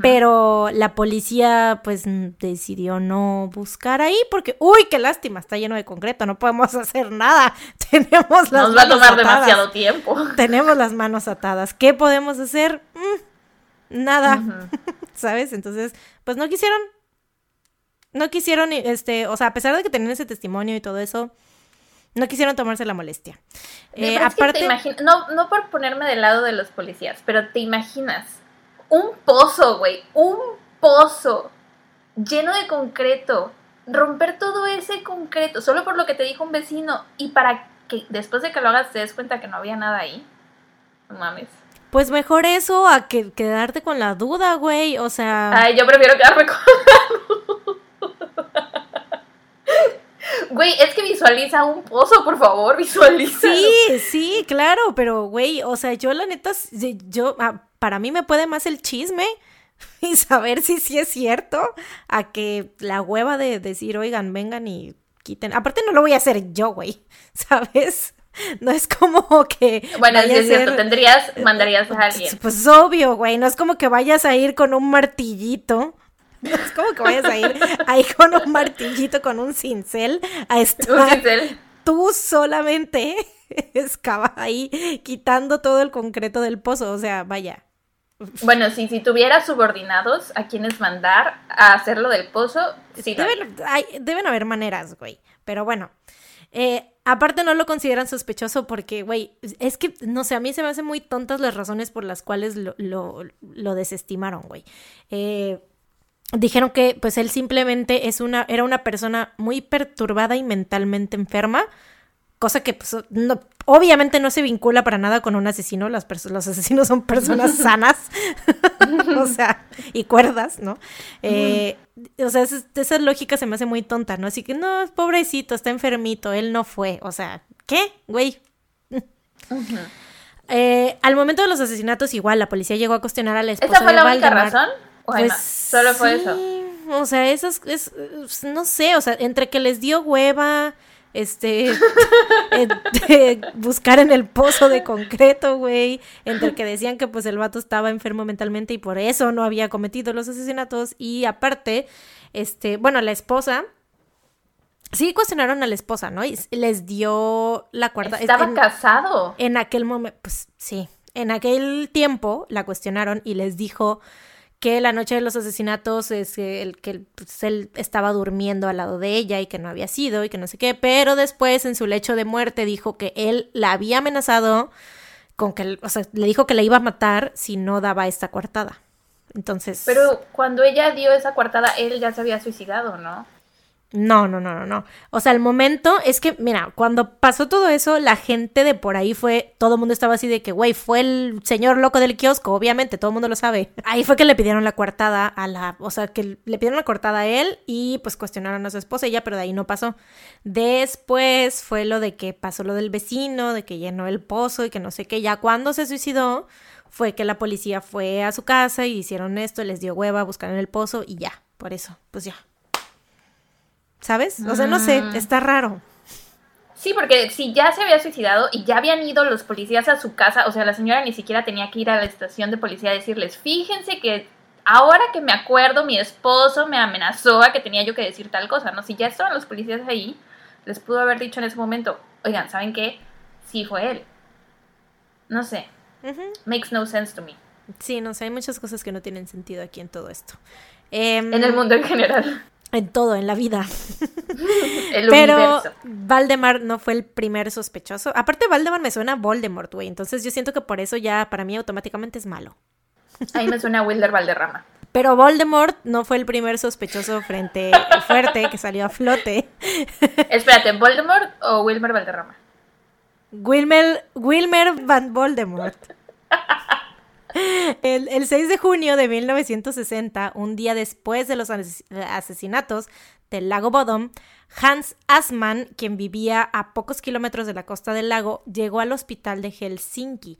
pero la policía pues decidió no buscar ahí porque, uy, qué lástima, está lleno de concreto, no podemos hacer nada. Tenemos las Nos va a tomar demasiado tiempo. Tenemos las manos atadas. ¿Qué podemos hacer? Mm, nada. ¿Sabes? Entonces, pues no quisieron no quisieron este, o sea, a pesar de que tenían ese testimonio y todo eso, no quisieron tomarse la molestia. Eh, aparte, no, no por ponerme del lado de los policías, pero te imaginas un pozo, güey, un pozo lleno de concreto. Romper todo ese concreto solo por lo que te dijo un vecino y para que después de que lo hagas te des cuenta que no había nada ahí. No mames. Pues mejor eso a que quedarte con la duda, güey. O sea. Ay, yo prefiero quedarme con la duda. Güey, es que visualiza un pozo, por favor, visualiza. Sí, sí, claro, pero güey, o sea, yo la neta, yo, ah, para mí me puede más el chisme y saber si sí es cierto a que la hueva de decir, oigan, vengan y quiten. Aparte no lo voy a hacer yo, güey, ¿sabes? No es como que... Bueno, sí es cierto, tendrías, mandarías a alguien. Pues, pues obvio, güey, no es como que vayas a ir con un martillito. No es como que vayas a ir ahí con un martillito, con un cincel, a estar... Un cincel. Tú solamente excava ahí, quitando todo el concreto del pozo, o sea, vaya. Bueno, sí, si tuviera subordinados a quienes mandar a hacerlo del pozo, sí. Deben, deben haber maneras, güey. Pero bueno. Eh, aparte no lo consideran sospechoso porque, güey, es que, no sé, a mí se me hacen muy tontas las razones por las cuales lo, lo, desestimaron, güey. Eh, dijeron que, pues, él simplemente es una, era una persona muy perturbada y mentalmente enferma cosa que pues, no, obviamente no se vincula para nada con un asesino, Las los asesinos son personas sanas, o sea, y cuerdas, ¿no? Eh, o sea, esa, lógica se me hace muy tonta, ¿no? Así que no, pobrecito, está enfermito, él no fue, o sea, ¿qué? Güey. Eh, al momento de los asesinatos, igual, la policía llegó a cuestionar a la esposa ¿Esa fue la única razón? pues, Solo fue eso. O sea, eso es, no sé, o sea, entre que les dio hueva, este, buscar en el pozo de concreto, güey, entre que decían que pues el vato estaba enfermo mentalmente y por eso no había cometido los asesinatos y aparte, este, bueno, la esposa Sí, cuestionaron a la esposa, ¿no? Y les dio la cuarta. Estaba casado. En aquel momento, pues sí. En aquel tiempo la cuestionaron y les dijo que la noche de los asesinatos es el que pues, él estaba durmiendo al lado de ella y que no había sido y que no sé qué, pero después en su lecho de muerte dijo que él la había amenazado con que, o sea, le dijo que la iba a matar si no daba esta coartada. Entonces. Pero cuando ella dio esa coartada, él ya se había suicidado, ¿no? No, no, no, no, no. O sea, el momento es que, mira, cuando pasó todo eso, la gente de por ahí fue, todo el mundo estaba así de que, güey, fue el señor loco del kiosco, obviamente, todo el mundo lo sabe. Ahí fue que le pidieron la coartada a la, o sea, que le pidieron la coartada a él y pues cuestionaron a su esposa ella, pero de ahí no pasó. Después fue lo de que pasó lo del vecino, de que llenó el pozo y que no sé qué, ya cuando se suicidó fue que la policía fue a su casa y hicieron esto, les dio hueva, buscaron el pozo y ya, por eso, pues ya. ¿Sabes? O sea, no sé, Mm. está raro. Sí, porque si ya se había suicidado y ya habían ido los policías a su casa, o sea, la señora ni siquiera tenía que ir a la estación de policía a decirles, fíjense que ahora que me acuerdo, mi esposo me amenazó a que tenía yo que decir tal cosa, ¿no? Si ya estaban los policías ahí, les pudo haber dicho en ese momento, oigan, ¿saben qué? Sí fue él. No sé, makes no sense to me. Sí, no sé, hay muchas cosas que no tienen sentido aquí en todo esto. Em, En el mundo en general, En todo, en la vida. el Pero universo. Valdemar no fue el primer sospechoso. Aparte, Valdemar me suena a Voldemort, güey. Entonces yo siento que por eso ya para mí automáticamente es malo. A mí me suena a Wilder Valderrama. Pero Voldemort no fue el primer sospechoso frente fuerte que salió a flote. Espérate, ¿Voldemort o Wilmer Valderrama? Wilmer, Wilmer Van Voldemort. El, el 6 de junio de 1960, un día después de los ases- asesinatos del lago Bodom, Hans Assmann, quien vivía a pocos kilómetros de la costa del lago, llegó al hospital de Helsinki,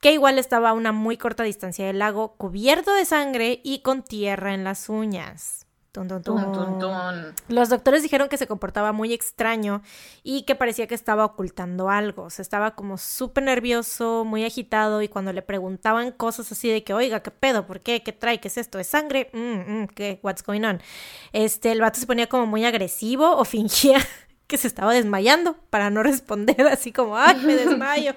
que igual estaba a una muy corta distancia del lago, cubierto de sangre y con tierra en las uñas. Tun, tun. Los doctores dijeron que se comportaba muy extraño y que parecía que estaba ocultando algo. O sea, estaba como súper nervioso, muy agitado y cuando le preguntaban cosas así de que, oiga, ¿qué pedo? ¿Por qué? ¿Qué trae? ¿Qué es esto? ¿Es sangre? Mm, mm, ¿Qué? What's going on? Este, el vato se ponía como muy agresivo o fingía que se estaba desmayando para no responder así como, ay, me desmayo.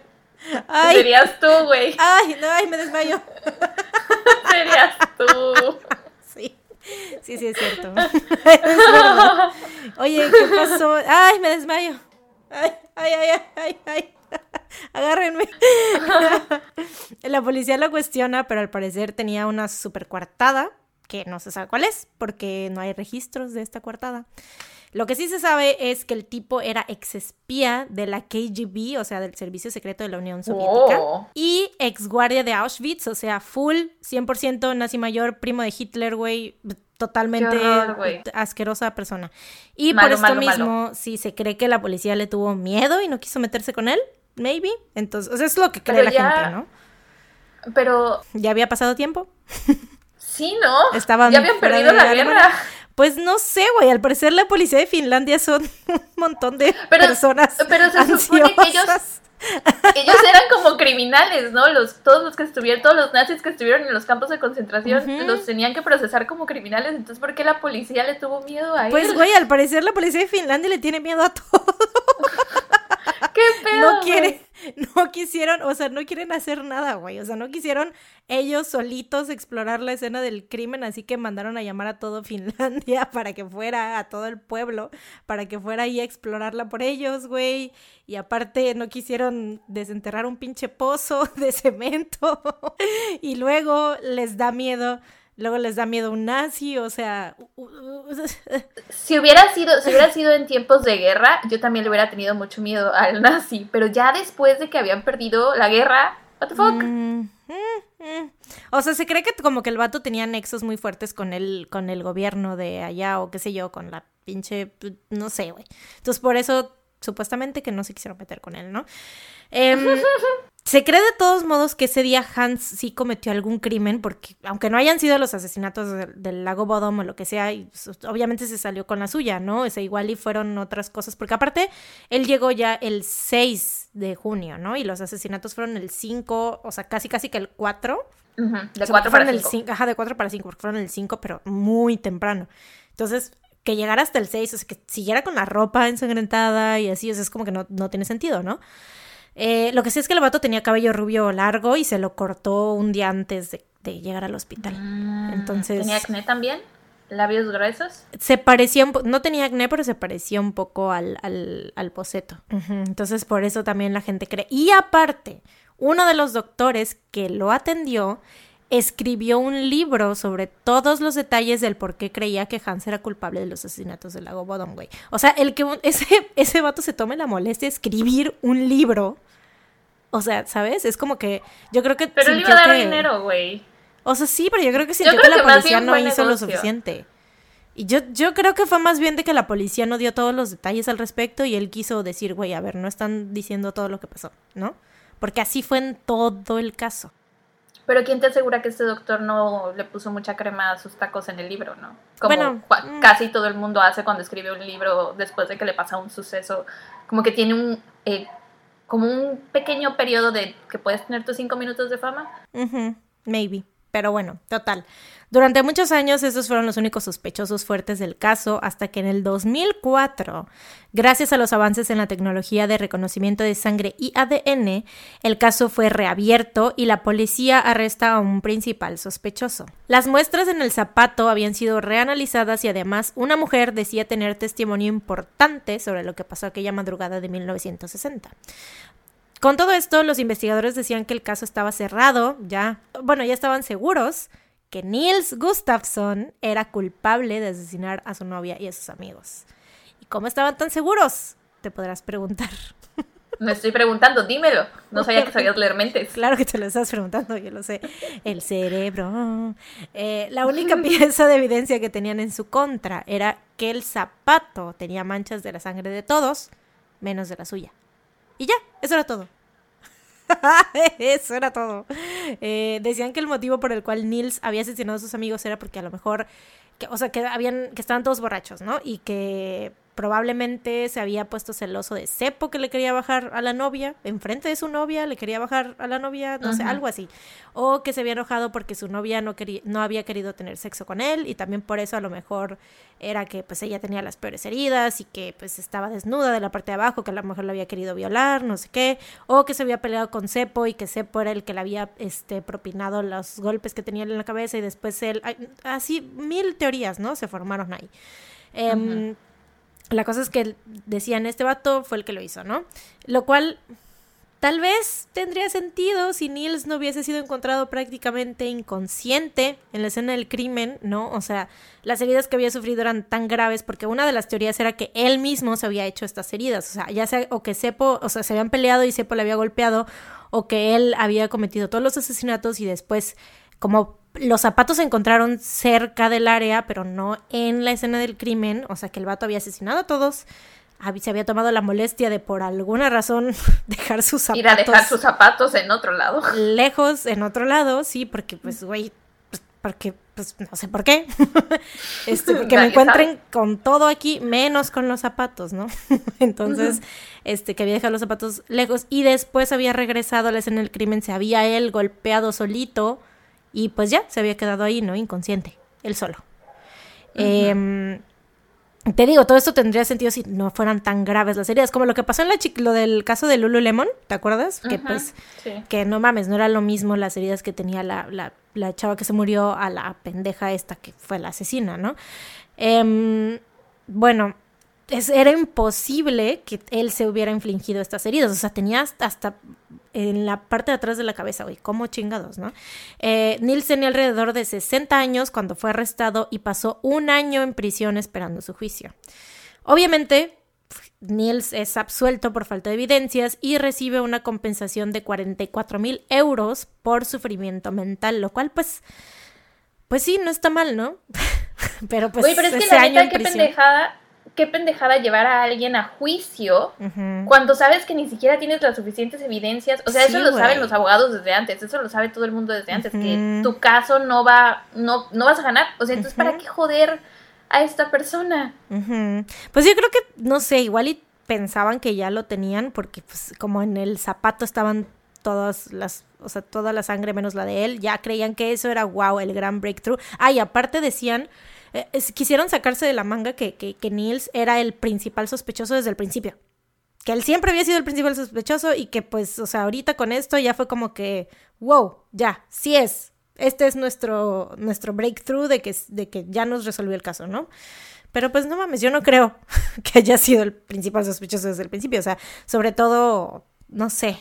Ay, Serías tú, güey. ay, no, ay, me desmayo. Serías tú. Sí, sí, es cierto. Oye, ¿qué pasó? Ay, me desmayo. Ay, ay, ay, ay, ay, ay. Agárrenme. La policía lo cuestiona, pero al parecer tenía una super coartada, que no se sabe cuál es, porque no hay registros de esta coartada. Lo que sí se sabe es que el tipo era ex espía de la KGB, o sea, del Servicio Secreto de la Unión Soviética, Oh. y ex guardia de Auschwitz, o sea, full, 100% nazi mayor, primo de Hitler, güey, totalmente horror, asquerosa persona. Y Malo, por esto malo, malo. mismo, sí, se cree que la policía le tuvo miedo y no quiso meterse con él, maybe. Entonces, o sea, es lo que cree Pero la ya- gente, ¿no? Pero Ya había pasado tiempo. sí, ¿no? Estaban ya habían perdido la Alemania. guerra. Pues no sé, güey, al parecer la policía de Finlandia son un montón de Pero- personas pero se supone que ellos- ansiosas. Ellos eran como criminales, ¿no? Los, todos los que estuvieron, todos los nazis que estuvieron en los campos de concentración, los tenían que procesar como criminales. Entonces, ¿por qué la policía le tuvo miedo a Pues, él? güey, al parecer la policía de Finlandia le tiene miedo a todo. ¿Qué pedo? no quiere, no quisieron, o sea, no quieren hacer nada, güey. O sea, no quisieron ellos solitos explorar la escena del crimen, así que mandaron a llamar a todo Finlandia para que fuera, a todo el pueblo, para que fuera ahí a explorarla por ellos, güey. Y aparte no quisieron desenterrar un pinche pozo de cemento. y luego les da miedo. Luego les da miedo un nazi, o sea, Si hubiera sido, si hubiera sido en tiempos de guerra, yo también le hubiera tenido mucho miedo al nazi. Pero ya después de que habían perdido la guerra, what the fuck? Mm, mm, mm. O sea, se cree que como que el vato tenía nexos muy fuertes con el, con el gobierno de allá o qué sé yo, con la pinche, no sé, güey. Entonces por eso supuestamente que no se quisieron meter con él, ¿no? Em, se cree de todos modos que ese día Hans sí cometió algún crimen, porque aunque no hayan sido los asesinatos del, del lago Bodom o lo que sea, y, obviamente se salió con la suya, ¿no? O sea, igual y fueron otras cosas, porque aparte él llegó ya el 6 de junio, ¿no? Y los asesinatos fueron el 5, o sea, casi casi que el 4. Ujú, de O sea, cuatro fueron para el cinco. cinco- Ajá, de 4 para 5, porque fueron el 5, pero muy temprano. Entonces, que llegara hasta el 6, o sea, que siguiera con la ropa ensangrentada y así, o sea, es como que no, no tiene sentido, ¿no? Eh, lo que sí es que el vato tenía cabello rubio largo y se lo cortó un día antes de, de llegar al hospital. Mm, Entonces- ¿Tenía acné también? ¿Labios gruesos? Se parecía un no tenía acné, pero se parecía un poco al, al, al boceto. Ujú, Entonces, por eso también la gente cree. Y aparte, uno de los doctores que lo atendió escribió un libro sobre todos los detalles del por qué creía que Hans era culpable de los asesinatos del lago Bodom, güey. O sea, el que ese, ese vato se tome la molestia de escribir un libro. O sea, ¿sabes? Es como que yo creo que... Pero él iba a dar dinero, güey. O sea, sí, pero yo creo que sintió que la policía no hizo lo suficiente. Y yo, yo creo que fue más bien de que la policía no dio todos los detalles al respecto y él quiso decir, güey, a ver, no están diciendo todo lo que pasó, ¿no? Porque así fue en todo el caso. Pero ¿quién te asegura que este doctor no le puso mucha crema a sus tacos en el libro, no? Como bueno, mm. casi todo el mundo hace cuando escribe un libro después de que le pasa un suceso. Como que tiene un... Eh, como un pequeño periodo de que puedes tener tus cinco minutos de fama. Maybe. Pero bueno, total. Durante muchos años esos fueron los únicos sospechosos fuertes del caso hasta que en el 2004, gracias a los avances en la tecnología de reconocimiento de sangre y ADN, el caso fue reabierto y la policía arresta a un principal sospechoso. Las muestras en el zapato habían sido reanalizadas y además una mujer decía tener testimonio importante sobre lo que pasó aquella madrugada de 1960. Con todo esto, los investigadores decían que el caso estaba cerrado, ya, bueno, ya estaban seguros que Niels Gustafsson era culpable de asesinar a su novia y a sus amigos. ¿Y cómo estaban tan seguros? Te podrás preguntar. Me estoy preguntando, dímelo. No sabía que sabías leer mentes. Claro que te lo estás preguntando, yo lo sé. El cerebro. Eh, la única pieza de evidencia que tenían en su contra era que el zapato tenía manchas de la sangre de todos, menos de la suya. Y ya, eso era todo. Eso era todo. Eh, decían que el motivo por el cual Nils había asesinado a sus amigos era porque a lo mejor, que, o sea, que habían, que estaban todos borrachos, ¿no? Y que probablemente se había puesto celoso de Cepo que le quería bajar a la novia, enfrente de su novia, le quería bajar a la novia, no sé, algo así. O que se había enojado porque su novia no, quería, no había querido tener sexo con él y también por eso a lo mejor era que pues ella tenía las peores heridas y que pues estaba desnuda de la parte de abajo, que a lo mejor la había querido violar, no sé qué. O que se había peleado con Cepo y que Cepo era el que le había este, propinado los golpes que tenía en la cabeza y después él... Así, mil teorías, ¿no? Se formaron ahí. Eh, la cosa es que decían, este vato fue el que lo hizo, ¿no? Lo cual tal vez tendría sentido si Niels no hubiese sido encontrado prácticamente inconsciente en la escena del crimen, ¿no? O sea, las heridas que había sufrido eran tan graves porque una de las teorías era que él mismo se había hecho estas heridas, o sea, ya sea o que Sepo, o sea, se habían peleado y Sepo le había golpeado o que él había cometido todos los asesinatos y después como los zapatos se encontraron cerca del área, pero no en la escena del crimen, o sea que el vato había asesinado a todos, se había tomado la molestia de por alguna razón dejar sus zapatos. Ir a dejar sus zapatos en otro lado. Lejos, en otro lado, sí, porque pues, güey, pues, porque, pues, no sé por qué. este, porque me encuentren con todo aquí, menos con los zapatos, ¿no? Entonces, este, que había dejado los zapatos lejos y después había regresado a la escena del crimen, se había él golpeado solito y pues ya, se había quedado ahí, ¿no? Inconsciente, él solo. Em, te digo, todo esto tendría sentido si no fueran tan graves las heridas, como lo que pasó en la lo del caso de Lululemon, ¿te acuerdas? Que pues, que no mames, no era lo mismo las heridas que tenía la, la, la, chava que se murió a la pendeja esta que fue la asesina, ¿no? Eh, bueno, era imposible que él se hubiera infligido estas heridas. O sea, tenía hasta en la parte de atrás de la cabeza, güey, como chingados, ¿no? Eh, Nils tenía alrededor de 60 años cuando fue arrestado y pasó un año en prisión esperando su juicio. Obviamente, Nils es absuelto por falta de evidencias y recibe una compensación de 44 mil euros por sufrimiento mental, lo cual, pues, pues sí, no está mal, ¿no? pero pues pero es que la año qué pendejada qué pendejada llevar a alguien a juicio cuando sabes que ni siquiera tienes las suficientes evidencias. O sea, eso lo saben los abogados desde antes, eso lo sabe todo el mundo desde antes, que tu caso no va, no, no vas a ganar. O sea, entonces, ¿para qué joder a esta persona? Pues yo creo que, no sé, igual y pensaban que ya lo tenían porque pues como en el zapato estaban todas las, o sea, toda la sangre menos la de él, ya creían que eso era wow, el gran breakthrough. Ah, y aparte decían eh, quisieron sacarse de la manga que, que, que Niels era el principal sospechoso desde el principio. Que él siempre había sido el principal sospechoso y que pues, o sea, ahorita con esto ya fue como que, wow, ya, sí es. Este es nuestro, nuestro breakthrough de que, de que ya nos resolvió el caso, ¿no? Pero pues no mames, yo no creo que haya sido el principal sospechoso desde el principio. O sea, sobre todo, no sé.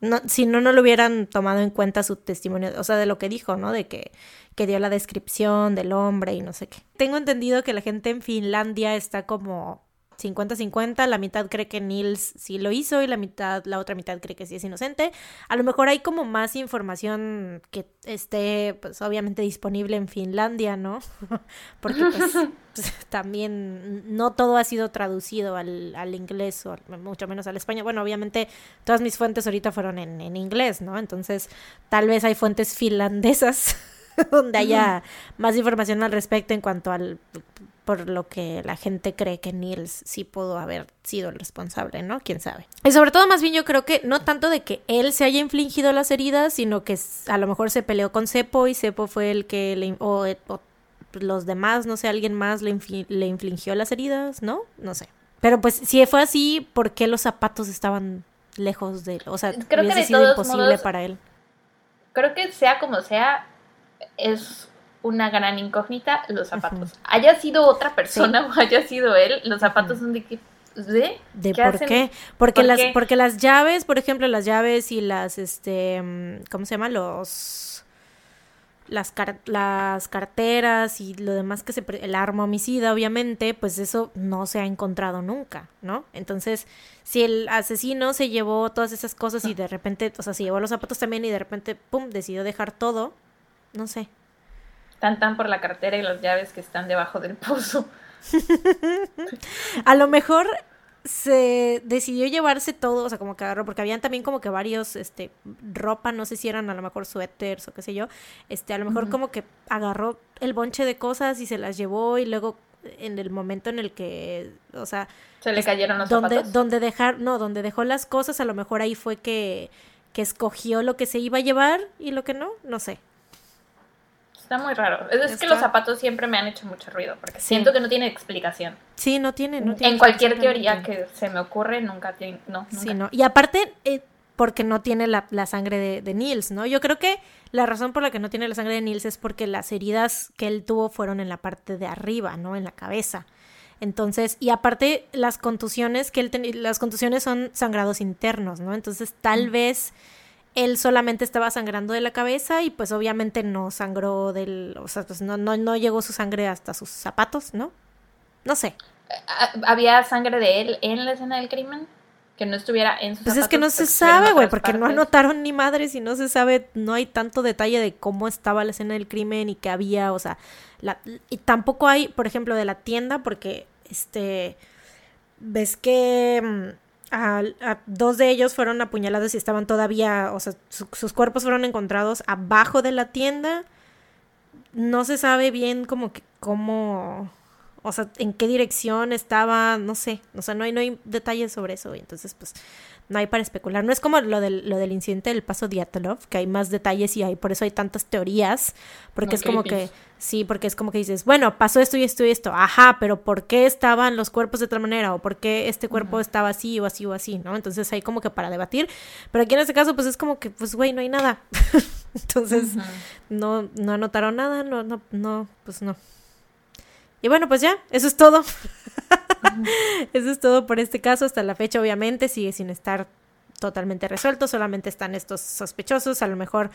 No, si no, no lo hubieran tomado en cuenta su testimonio, o sea, de lo que dijo, ¿no? De que, que dio la descripción del hombre y no sé qué. Tengo entendido que la gente en Finlandia está como 50-50, la mitad cree que Nils sí lo hizo y la mitad, la otra mitad cree que sí es inocente. A lo mejor hay como más información que esté, pues obviamente disponible en Finlandia, ¿no? Porque pues, pues, también no todo ha sido traducido al, al, inglés o mucho menos al español. Bueno, obviamente todas mis fuentes ahorita fueron en, en inglés, ¿no? Entonces tal vez hay fuentes finlandesas donde haya más información al respecto en cuanto al por lo que la gente cree que Niels sí pudo haber sido el responsable, ¿no? Quién sabe. Y sobre todo, más bien, yo creo que no tanto de que él se haya infligido las heridas, sino que a lo mejor se peleó con Cepo y Cepo fue el que le. O, los demás, no sé, alguien más le, le infligió las heridas, ¿no? No sé. Pero pues, si fue así, ¿por qué los zapatos estaban lejos de él? O sea, creo hubiese sido imposible para él. Creo que sea como sea, es una gran incógnita los zapatos. Haya sido otra persona o haya sido él, los zapatos son de qué ¿De? ¿De por qué? Porque las porque las llaves, por ejemplo, las llaves y las este mm, ¿cómo se llama? Los las, las carteras y lo demás que se el arma homicida, obviamente, pues eso no se ha encontrado nunca, ¿no? Entonces, si el asesino se llevó todas esas cosas y de repente, o sea, se llevó los zapatos también y de repente pum, decidió dejar todo, no sé. Tan tan por la cartera y las llaves que están debajo del pozo. a lo mejor se decidió llevarse todo, o sea, como que agarró, porque habían también como que varios, este, ropa, no sé si eran a lo mejor suéteres o qué sé yo, este, a lo mejor como que agarró el bonche de cosas y se las llevó y luego en el momento en el que, o sea... Se le cayeron los donde, zapatos. Donde dejar, no, donde dejó las cosas, a lo mejor ahí fue que, que escogió lo que se iba a llevar y lo que no, no sé. Está muy raro. Es, que los zapatos siempre me han hecho mucho ruido, porque siento que no tiene explicación. Sí, no tiene, no tiene. En cualquier teoría que se me ocurre, nunca tiene, no. Sí, no. Y aparte, eh, porque no tiene la, sangre de, de, Niels, ¿no? Yo creo que la razón por la que no tiene la sangre de Niels es porque las heridas que él tuvo fueron en la parte de arriba, ¿no? En la cabeza. Entonces, y aparte las contusiones que él tenía, las contusiones son sangrados internos, ¿no? Entonces, tal mm. vez él solamente estaba sangrando de la cabeza y pues obviamente no sangró del, o sea, pues no, no, no llegó su sangre hasta sus zapatos, ¿no? No sé. ¿Había sangre de él en la escena del crimen? Que no estuviera en sus Pues es que no se sabe, güey, porque no anotaron ni madres y no se sabe, no hay tanto detalle de cómo estaba la escena del crimen y qué había, o sea, la, y tampoco hay, por ejemplo, de la tienda, porque, este, ves que dos de ellos fueron apuñalados y estaban todavía, o sea, sus cuerpos fueron encontrados abajo de la tienda. No se sabe bien como que cómo, o sea, en qué dirección estaba, no sé, o sea, no hay, no hay detalles sobre eso. Y entonces, pues, no hay para especular. No es como lo del, lo del incidente del paso Diatlov, que hay más detalles y hay, por eso hay tantas teorías, porque es como que, sí, porque es como que dices, bueno, pasó esto y esto y esto, ajá, pero ¿por qué estaban los cuerpos de tal manera? ¿O por qué este cuerpo estaba así o así o así, ¿no? Entonces hay como que para debatir, pero aquí en este caso, pues es como que, pues, güey, no hay nada. Entonces, no, no anotaron nada, no, no, no, pues no. Y bueno, pues ya, eso es todo. Eso es todo por este caso. Hasta la fecha, obviamente, sigue sin estar totalmente resuelto, solamente están estos sospechosos, a lo mejor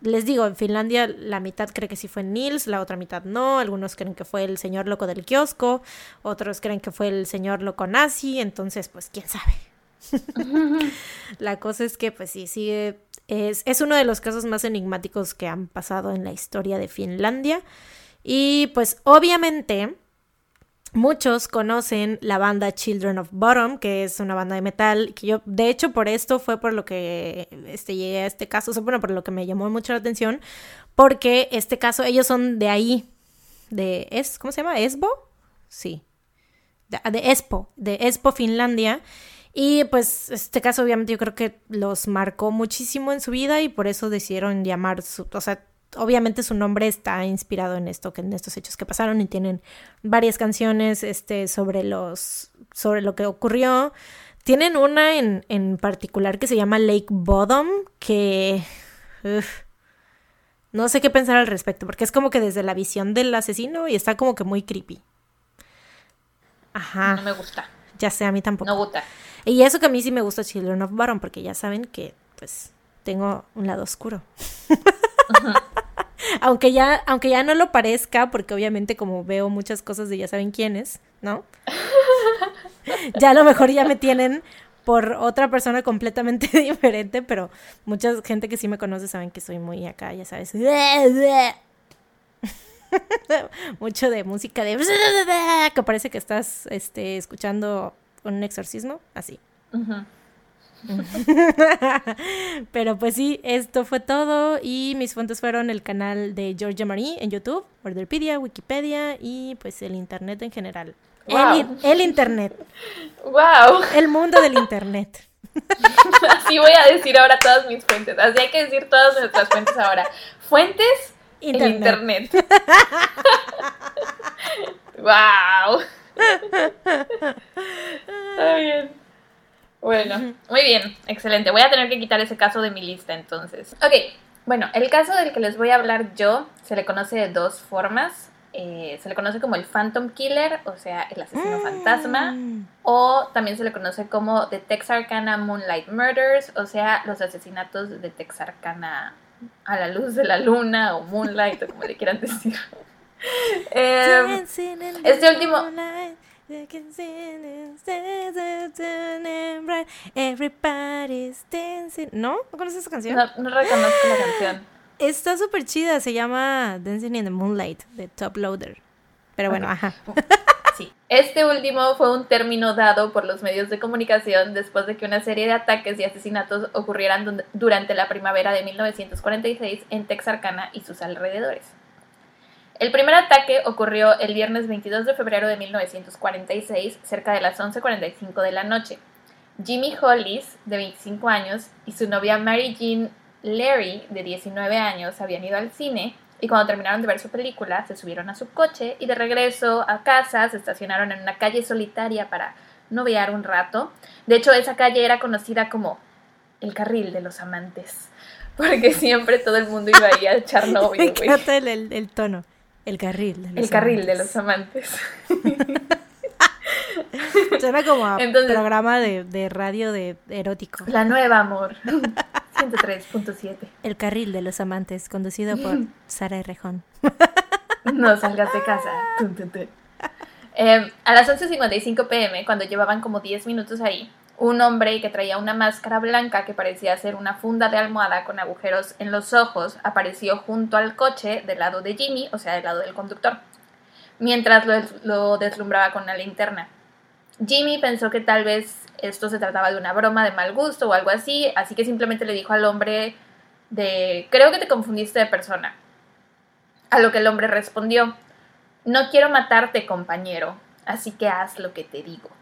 les digo, en Finlandia la mitad cree que sí fue Nils, la otra mitad no, algunos creen que fue el señor loco del kiosco, otros creen que fue el señor loco nazi, entonces pues quién sabe. la cosa es que pues sí, sí, es, es uno de los casos más enigmáticos que han pasado en la historia de Finlandia y pues obviamente Muchos conocen la banda Children of Bottom, que es una banda de metal, que yo, de hecho, por esto fue por lo que este, llegué a este caso, o bueno, por lo que me llamó mucho la atención, porque este caso, ellos son de ahí, de, es, ¿cómo se llama? ¿Esbo? Sí, de, de Espo, de Espo, Finlandia, y pues este caso obviamente yo creo que los marcó muchísimo en su vida y por eso decidieron llamar su, o sea, obviamente su nombre está inspirado en esto, que en estos hechos que pasaron y tienen varias canciones este, sobre los sobre lo que ocurrió. Tienen una en, en particular que se llama Lake Bottom, que no sé qué pensar al respecto, porque es como que desde la visión del asesino y está como que muy creepy. Ajá. No me gusta. Ya sé, a mí tampoco. No gusta. Y eso que a mí sí me gusta Children of Bottom, porque ya saben que pues tengo un lado oscuro. Aunque ya, aunque ya no lo parezca, porque obviamente como veo muchas cosas de ya saben quiénes, ¿no? ya a lo mejor ya me tienen por otra persona completamente diferente, pero mucha gente que sí me conoce saben que soy muy acá, ya sabes. Mucho de música de que parece que estás este, escuchando un exorcismo, así. Pero pues sí, esto fue todo y mis fuentes fueron el canal de Georgia Marie en YouTube, Orderpedia, Wikipedia y pues el internet en general. El, internet. Wow. El mundo del internet. Así voy a decir ahora todas mis fuentes. Así hay que decir todas nuestras fuentes ahora. Fuentes internet. internet. wow. Está bien. Bueno, muy bien, excelente. Voy a tener que quitar ese caso de mi lista entonces. Ok, bueno, el caso del que les voy a hablar yo se le conoce de dos formas. Eh, se le conoce como el Phantom Killer, o sea, el asesino fantasma, mm. o también se le conoce como The Texarkana Moonlight Murders, o sea, los asesinatos de Texarkana a la luz de la luna o Moonlight, o como le quieran decir. Eh, este último... Everybody's dancing. ¿No? ¿No conoces esa canción? No, no reconozco la canción. Está súper chida, se llama Dancing in the Moonlight de Top Loader. Pero bueno, ajá. Sí. Este último fue un término dado por los medios de comunicación después de que una serie de ataques y asesinatos ocurrieran durante la primavera de 1946 en Texarkana y sus alrededores. El primer ataque ocurrió el viernes 22 de febrero de 1946, cerca de las 11.45 de la noche. Jimmy Hollis, de 25 años, y su novia Mary Jean Larry, de 19 años, habían ido al cine y cuando terminaron de ver su película se subieron a su coche y de regreso a casa se estacionaron en una calle solitaria para noviar un rato. De hecho, esa calle era conocida como el carril de los amantes, porque siempre todo el mundo iba ahí a echar novio. el, el tono. El carril de los El carril de los amantes. Suena como a programa de, radio de erótico. La nueva amor. 103.7. El carril de los amantes, conducido por Sara Rejón. no salgas de casa. Em, a las 11.55 pm, cuando llevaban como 10 minutos ahí, un hombre que traía una máscara blanca que parecía ser una funda de almohada con agujeros en los ojos apareció junto al coche del lado de Jimmy, o sea, del lado del conductor, mientras lo, deslumbraba con una linterna. Jimmy pensó que tal vez esto se trataba de una broma de mal gusto o algo así, así que simplemente le dijo al hombre de creo que te confundiste de persona. A lo que el hombre respondió, no quiero matarte, compañero, así que haz lo que te digo.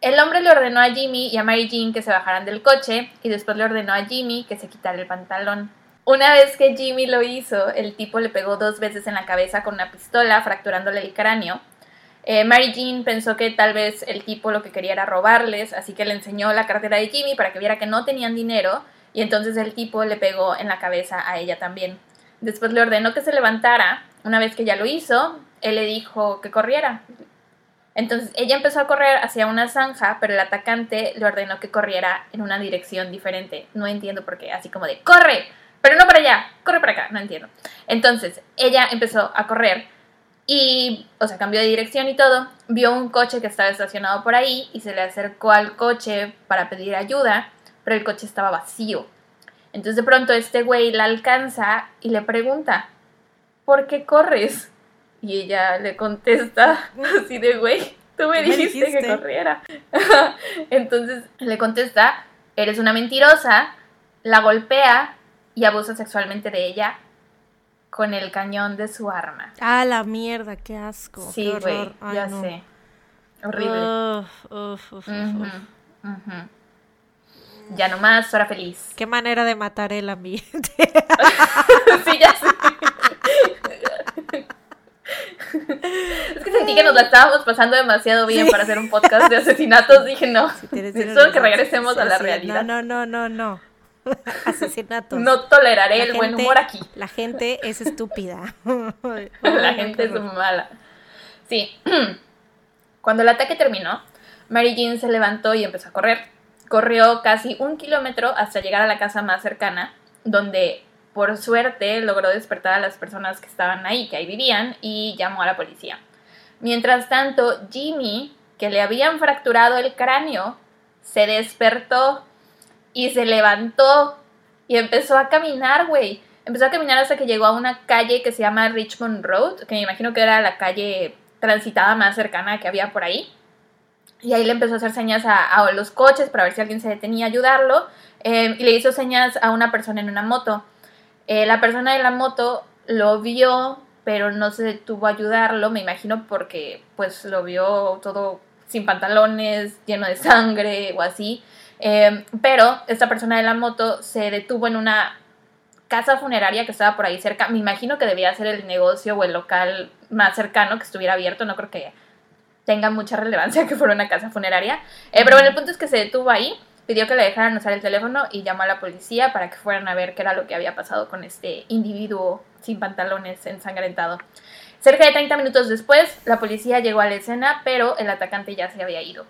El hombre le ordenó a Jimmy y a Mary Jean que se bajaran del coche y después le ordenó a Jimmy que se quitara el pantalón. Una vez que Jimmy lo hizo, el tipo le pegó dos veces en la cabeza con una pistola, fracturándole el cráneo. Eh, Mary Jean pensó que tal vez el tipo lo que quería era robarles, así que le enseñó la cartera de Jimmy para que viera que no tenían dinero y entonces el tipo le pegó en la cabeza a ella también. Después le ordenó que se levantara. Una vez que ya lo hizo, él le dijo que corriera. Entonces ella empezó a correr hacia una zanja, pero el atacante le ordenó que corriera en una dirección diferente. No entiendo por qué, así como de ¡corre! Pero no para allá, corre para acá, no entiendo. Entonces ella empezó a correr y, o sea, cambió de dirección y todo. Vio un coche que estaba estacionado por ahí y se le acercó al coche para pedir ayuda, pero el coche estaba vacío. Entonces de pronto este güey la alcanza y le pregunta, ¿por qué corres? Y ella le contesta así de, güey, tú me dijiste, que corriera. Entonces le contesta, eres una mentirosa, la golpea y abusa sexualmente de ella con el cañón de su arma. Ah, la mierda, qué asco. Sí, güey, ya sé. Horrible. Ya nomás, hora feliz. Qué manera de matar el ambiente. sí, ya sé. Es que sentí que nos la estábamos pasando demasiado bien para hacer un podcast de asesinatos. Dije, no, solo que regresemos a la realidad. No, no, no, no, Asesinatos. No toleraré el buen humor aquí. La gente es estúpida. la gente es mala. Sí. Cuando el ataque terminó, Mary Jean se levantó y empezó a correr. corrió casi un kilómetro hasta llegar a la casa más cercana, donde por suerte logró despertar a las personas que estaban ahí, que ahí vivían, y llamó a la policía. Mientras tanto, Jimmy, que le habían fracturado el cráneo, se despertó y se levantó y empezó a caminar, güey. Empezó a caminar hasta que llegó a una calle que se llama Richmond Road, que me imagino que era la calle transitada más cercana que había por ahí. Y ahí le empezó a hacer señas a, los coches para ver si alguien se detenía a ayudarlo. Eh, y le hizo señas a una persona en una moto. Eh, la persona de la moto lo vio, pero no se detuvo a ayudarlo, me imagino porque pues lo vio todo sin pantalones, lleno de sangre o así. Eh, pero esta persona de la moto se detuvo en una casa funeraria que estaba por ahí cerca. Me imagino que debía ser el negocio o el local más cercano que estuviera abierto. No creo que tenga mucha relevancia que fuera una casa funeraria. Eh, pero bueno, el punto es que se detuvo ahí, pidió que le dejaran usar el teléfono y llamó a la policía para que fueran a ver qué era lo que había pasado con este individuo sin pantalones ensangrentado. Cerca de 30 minutos después, la policía llegó a la escena, pero el atacante ya se había ido.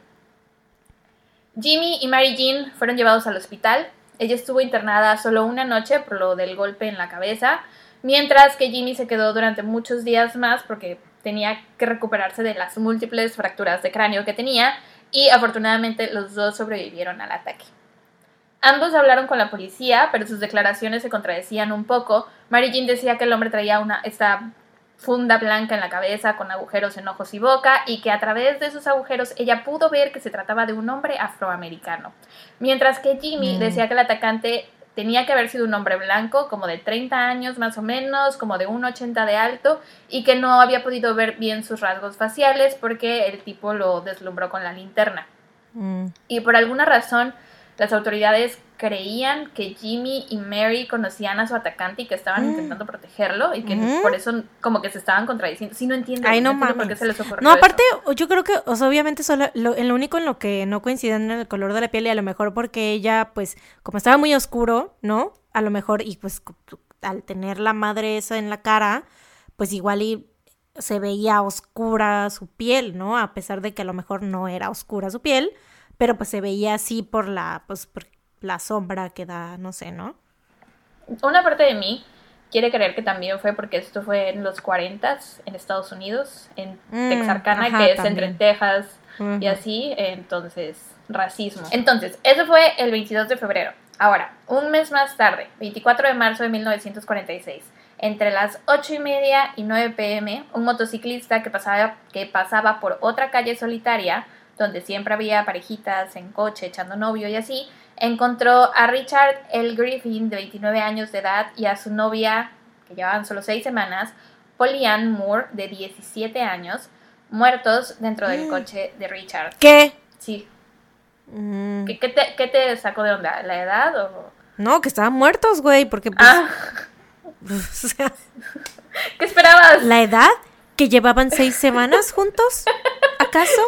Jimmy y Mary Jean fueron llevados al hospital. Ella estuvo internada solo una noche por lo del golpe en la cabeza, mientras que Jimmy se quedó durante muchos días más porque tenía que recuperarse de las múltiples fracturas de cráneo que tenía y afortunadamente los dos sobrevivieron al ataque. Ambos hablaron con la policía, pero sus declaraciones se contradecían un poco. Mary Jean decía que el hombre traía una, esta funda blanca en la cabeza con agujeros en ojos y boca y que a través de esos agujeros ella pudo ver que se trataba de un hombre afroamericano. Mientras que Jimmy mm. decía que el atacante tenía que haber sido un hombre blanco, como de 30 años más o menos, como de 1,80 de alto, y que no había podido ver bien sus rasgos faciales porque el tipo lo deslumbró con la linterna. Mm. Y por alguna razón, las autoridades creían que Jimmy y Mary conocían a su atacante y que estaban mm. intentando protegerlo y que por eso como que se estaban contradiciendo. Sí, no entiendo, Ay, no, por qué se les ocurrió No, aparte, yo creo que, o sea, obviamente solo lo, lo, único en lo que no coinciden en el color de la piel y a lo mejor porque ella, pues, como estaba muy oscuro, ¿no? A lo mejor, y pues al tener la madre esa en la cara, pues igual y se veía oscura su piel, ¿no? A pesar de que a lo mejor no era oscura su piel, pero pues se veía así por la, pues, por la sombra que da, no sé, ¿no? Una parte de mí quiere creer que también fue porque esto fue en los 40 en Estados Unidos, en mm, Texarkana, que es entre Texas y así, entonces, racismo. Entonces, eso fue el 22 de febrero. Ahora, un mes más tarde, 24 de marzo de 1946, entre las 8 y media y 9 pm, un motociclista que pasaba, que pasaba por otra calle solitaria, donde siempre había parejitas en coche echando novio y así, encontró a Richard L. Griffin, de 29 años de edad, y a su novia, que llevaban solo 6 semanas, Polly Moore, de 17 años, muertos dentro del mm. coche de Richard. ¿Qué? Sí. Mm. ¿Qué, te, sacó de onda? ¿La edad o...? No, que estaban muertos, güey, porque pues... Ah. ¿Qué esperabas? ¿La edad? ¿Que llevaban seis semanas juntos? ¿Acaso?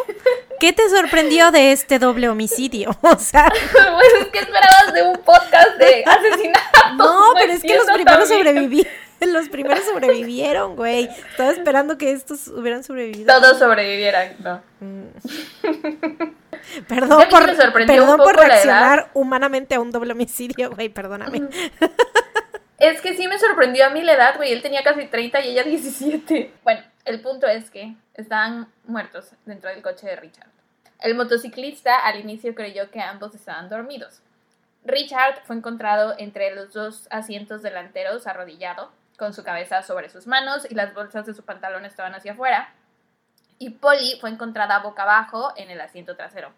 ¿Qué te sorprendió de este doble homicidio? O sea. Pues ¿qué esperabas de un podcast de asesinato? No, pero es que los primeros sobrevivieron. Los primeros sobrevivieron, güey. Estaba esperando que estos hubieran sobrevivido. Todos sobrevivieran, no. Mm. Perdón por, perdón por reaccionar humanamente a un doble homicidio, güey, perdóname. Es que sí me sorprendió a mí la edad, güey. Él tenía casi 30 y ella 17. Bueno, el punto es que estaban muertos dentro del coche de Richard. El motociclista al inicio creyó que ambos estaban dormidos. Richard fue encontrado entre los dos asientos delanteros arrodillado, con su cabeza sobre sus manos y las bolsas de su pantalón estaban hacia afuera. Y Polly fue encontrada boca abajo en el asiento trasero.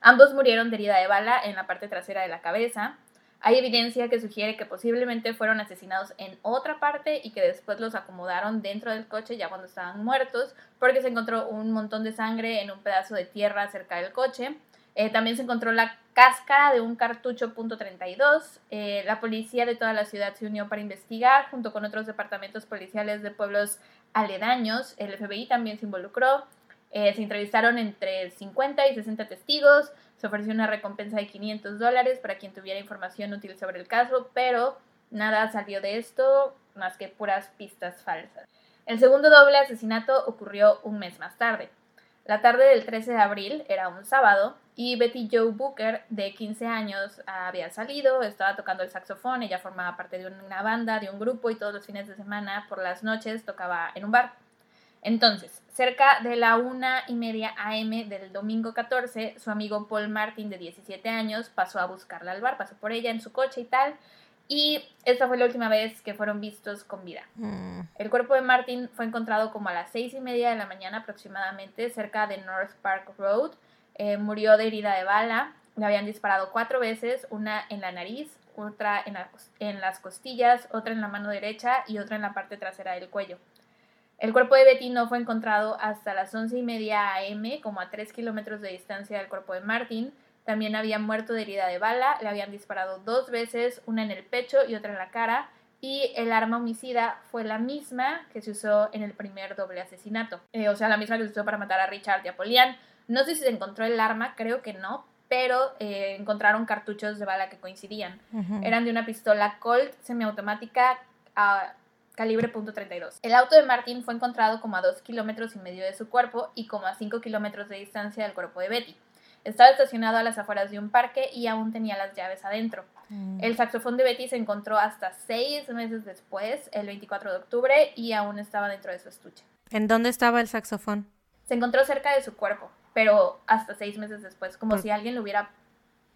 Ambos murieron de herida de bala en la parte trasera de la cabeza hay evidencia que sugiere que posiblemente fueron asesinados en otra parte y que después los acomodaron dentro del coche ya cuando estaban muertos, porque se encontró un montón de sangre en un pedazo de tierra cerca del coche. Eh, también se encontró la cáscara de un cartucho .32. Eh, la policía de toda la ciudad se unió para investigar, junto con otros departamentos policiales de pueblos aledaños. El FBI también se involucró. Eh, se entrevistaron entre 50 y 60 testigos. Se ofreció una recompensa de 500 dólares para quien tuviera información útil sobre el caso, pero nada salió de esto más que puras pistas falsas. El segundo doble asesinato ocurrió un mes más tarde. La tarde del 13 de abril era un sábado y Betty Joe Booker, de 15 años, había salido, estaba tocando el saxofón, ella formaba parte de una banda, de un grupo y todos los fines de semana por las noches tocaba en un bar. Entonces, cerca de la una y media AM del domingo 14, su amigo Paul Martin, de 17 años, pasó a buscarla al bar, pasó por ella en su coche y tal, y esta fue la última vez que fueron vistos con vida. Mm. El cuerpo de Martin fue encontrado como a las seis y media de la mañana aproximadamente, cerca de North Park Road. Eh, murió de herida de bala, le habían disparado cuatro veces, una en la nariz, otra en, en las costillas, otra en la mano derecha y otra en la parte trasera del cuello. El cuerpo de Betty no fue encontrado hasta las once y media am, como a tres kilómetros de distancia del cuerpo de Martin. También había muerto de herida de bala, le habían disparado dos veces, una en el pecho y otra en la cara, y el arma homicida fue la misma que se usó en el primer doble asesinato. Eh, o sea, la misma que se usó para matar a Richard y a Polian. No sé si se encontró el arma, creo que no, pero eh, encontraron cartuchos de bala que coincidían. Eran de una pistola Colt semiautomática a calibre .32. El auto de Martin fue encontrado como a dos kilómetros y medio de su cuerpo y como a 5 kilómetros de distancia del cuerpo de Betty. Estaba estacionado a las afueras de un parque y aún tenía las llaves adentro. Mm. El saxofón de Betty se encontró hasta seis meses después, el 24 de octubre, y aún estaba dentro de su estuche. ¿En dónde estaba el saxofón? Se encontró cerca de su cuerpo, pero hasta seis meses después, como si alguien lo hubiera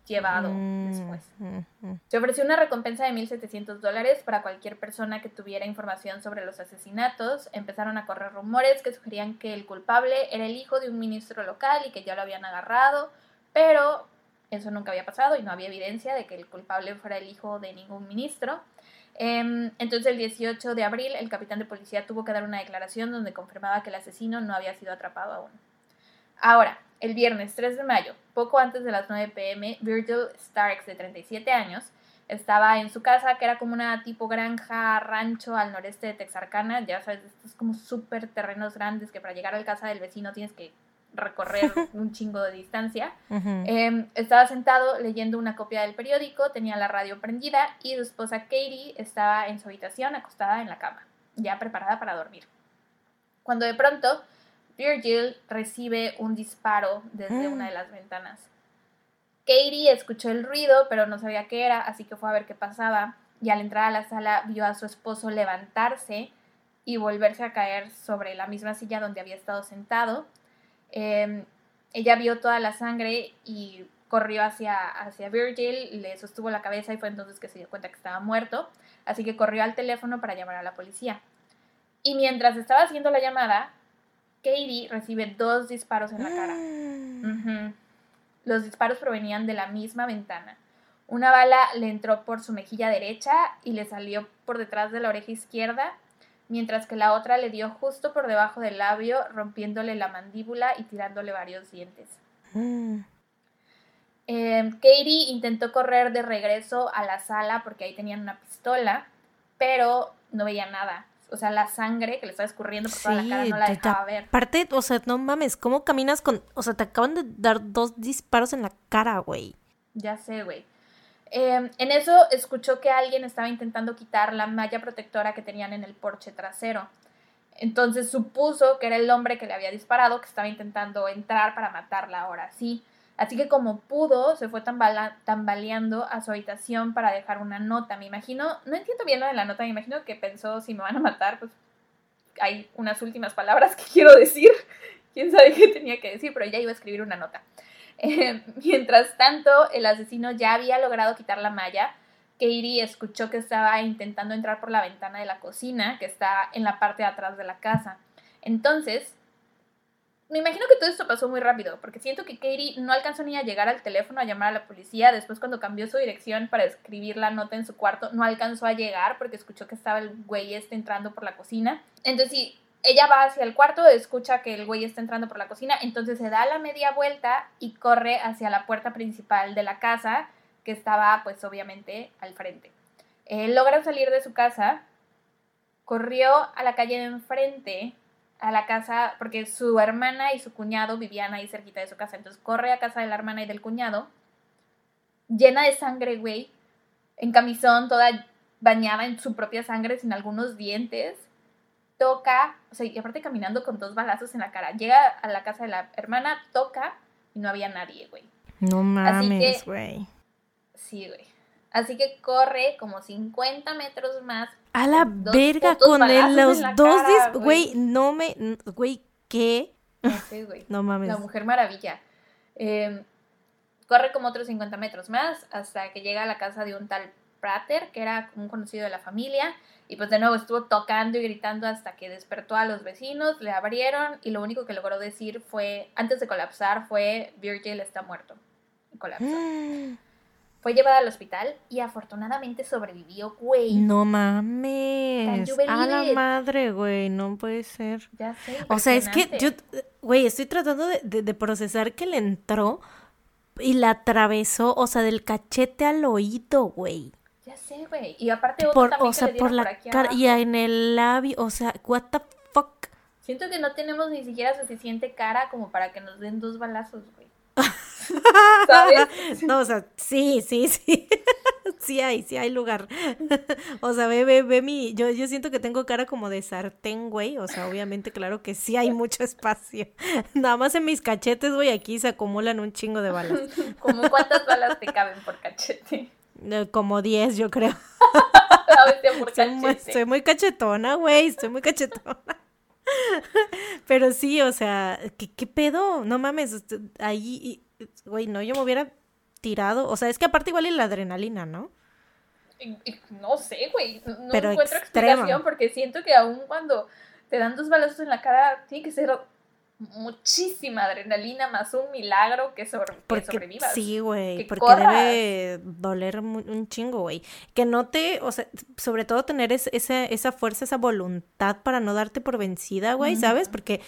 llevado mm, después. Mm, mm. Se ofreció una recompensa de 1.700 dólares para cualquier persona que tuviera información sobre los asesinatos. Empezaron a correr rumores que sugerían que el culpable era el hijo de un ministro local y que ya lo habían agarrado, pero eso nunca había pasado y no había evidencia de que el culpable fuera el hijo de ningún ministro. Em, entonces el 18 de abril el capitán de policía tuvo que dar una declaración donde confirmaba que el asesino no había sido atrapado aún. Ahora, el viernes 3 de mayo, poco antes de las 9 pm, Virgil Starks, de 37 años, estaba en su casa, que era como una tipo granja, rancho al noreste de Texarkana. Ya sabes, estos como súper terrenos grandes que para llegar a la casa del vecino tienes que recorrer un chingo de distancia. Em, estaba sentado leyendo una copia del periódico, tenía la radio prendida y su esposa Katie estaba en su habitación acostada en la cama, ya preparada para dormir. Cuando de pronto Virgil recibe un disparo desde una de las ventanas. Katie escuchó el ruido, pero no sabía qué era, así que fue a ver qué pasaba. Y al entrar a la sala vio a su esposo levantarse y volverse a caer sobre la misma silla donde había estado sentado. Em, ella vio toda la sangre y corrió hacia, hacia Virgil, le sostuvo la cabeza y fue entonces que se dio cuenta que estaba muerto. Así que corrió al teléfono para llamar a la policía. Y mientras estaba haciendo la llamada, Katie recibe dos disparos en la cara. Los disparos provenían de la misma ventana. Una bala le entró por su mejilla derecha y le salió por detrás de la oreja izquierda, mientras que la otra le dio justo por debajo del labio, rompiéndole la mandíbula y tirándole varios dientes. Mm. Em, Katie intentó correr de regreso a la sala porque ahí tenían una pistola, pero no veía nada o sea, la sangre que le estaba escurriendo por toda la cara no la dejaba ver. Aparte, o sea, no mames, ¿cómo caminas con, o sea, te acaban de dar dos disparos en la cara, güey? Ya sé, güey. Em, en eso escuchó que alguien estaba intentando quitar la malla protectora que tenían en el porche trasero. Entonces supuso que era el hombre que le había disparado, que estaba intentando entrar para matarla ahora sí. Así que como pudo, se fue tambaleando a su habitación para dejar una nota. Me imagino, no entiendo bien lo de la nota, me imagino que pensó si me van a matar, pues hay unas últimas palabras que quiero decir. Quién sabe qué tenía que decir, pero ella iba a escribir una nota. Eh, mientras tanto, el asesino ya había logrado quitar la malla. Katie escuchó que estaba intentando entrar por la ventana de la cocina, que está en la parte de atrás de la casa. Entonces, me imagino que todo esto pasó muy rápido, porque siento que Katie no alcanzó ni a llegar al teléfono a llamar a la policía. Después, cuando cambió su dirección para escribir la nota en su cuarto, no alcanzó a llegar porque escuchó que estaba el güey este entrando por la cocina. Entonces, sí, ella va hacia el cuarto, escucha que el güey está entrando por la cocina, entonces se da la media vuelta y corre hacia la puerta principal de la casa, que estaba, pues, obviamente, al frente. Eh, logra salir de su casa, corrió a la calle de enfrente a la casa, porque su hermana y su cuñado vivían ahí cerquita de su casa. Entonces corre a casa de la hermana y del cuñado, llena de sangre, güey, en camisón, toda bañada en su propia sangre, sin algunos dientes. toca, o sea, y aparte caminando con dos balazos en la cara. Llega a la casa de la hermana, toca y no había nadie, güey. No mames, güey. Sí, güey. Así que corre como 50 metros más. A la verga con él, los dos, güey, no me, güey, ¿qué? No sé, güey. no mames. La mujer maravilla. Eh, corre como otros 50 metros más hasta que llega a la casa de un tal Prater, que era un conocido de la familia, y pues de nuevo estuvo tocando y gritando hasta que despertó a los vecinos, le abrieron y lo único que logró decir fue, antes de colapsar, fue Virgil está muerto. colapsó. Fue llevada al hospital y afortunadamente sobrevivió, güey. No mames. A la madre, güey. No puede ser. Ya sé. O sea, es que yo, güey, estoy tratando de, procesar que le entró y la atravesó, o sea, del cachete al oído, güey. Ya sé, güey. Y aparte otro también o sea, por la cara y en el labio, o sea, what the fuck. Siento que no tenemos ni siquiera suficiente cara como para que nos den dos balazos, güey. ¿Sabes? No, o sea, sí, sí, sí. Sí hay, sí hay lugar. O sea, ve, ve, ve mi. Yo, yo siento que tengo cara como de sartén, güey. O sea, obviamente, claro que sí hay mucho espacio. Nada más en mis cachetes, güey, aquí se acumulan un chingo de balas. ¿Como cuántas balas te caben por cachete? Como 10, yo creo. por cachete. soy muy cachetona, güey. Estoy muy cachetona. Pero sí, o sea, ¿qué, pedo? No mames, ahí, güey, no, yo me hubiera tirado. O sea, es que aparte igual y la adrenalina, ¿no? No sé, güey. No encuentro explicación porque siento que aún cuando te dan dos balazos en la cara, tiene que ser muchísima adrenalina más un milagro que, sobrevivas. Sí, güey, porque debe doler un chingo, güey. Que no te, o sea, sobre todo tener esa, esa fuerza, esa voluntad para no darte por vencida, güey, ¿sabes? Porque,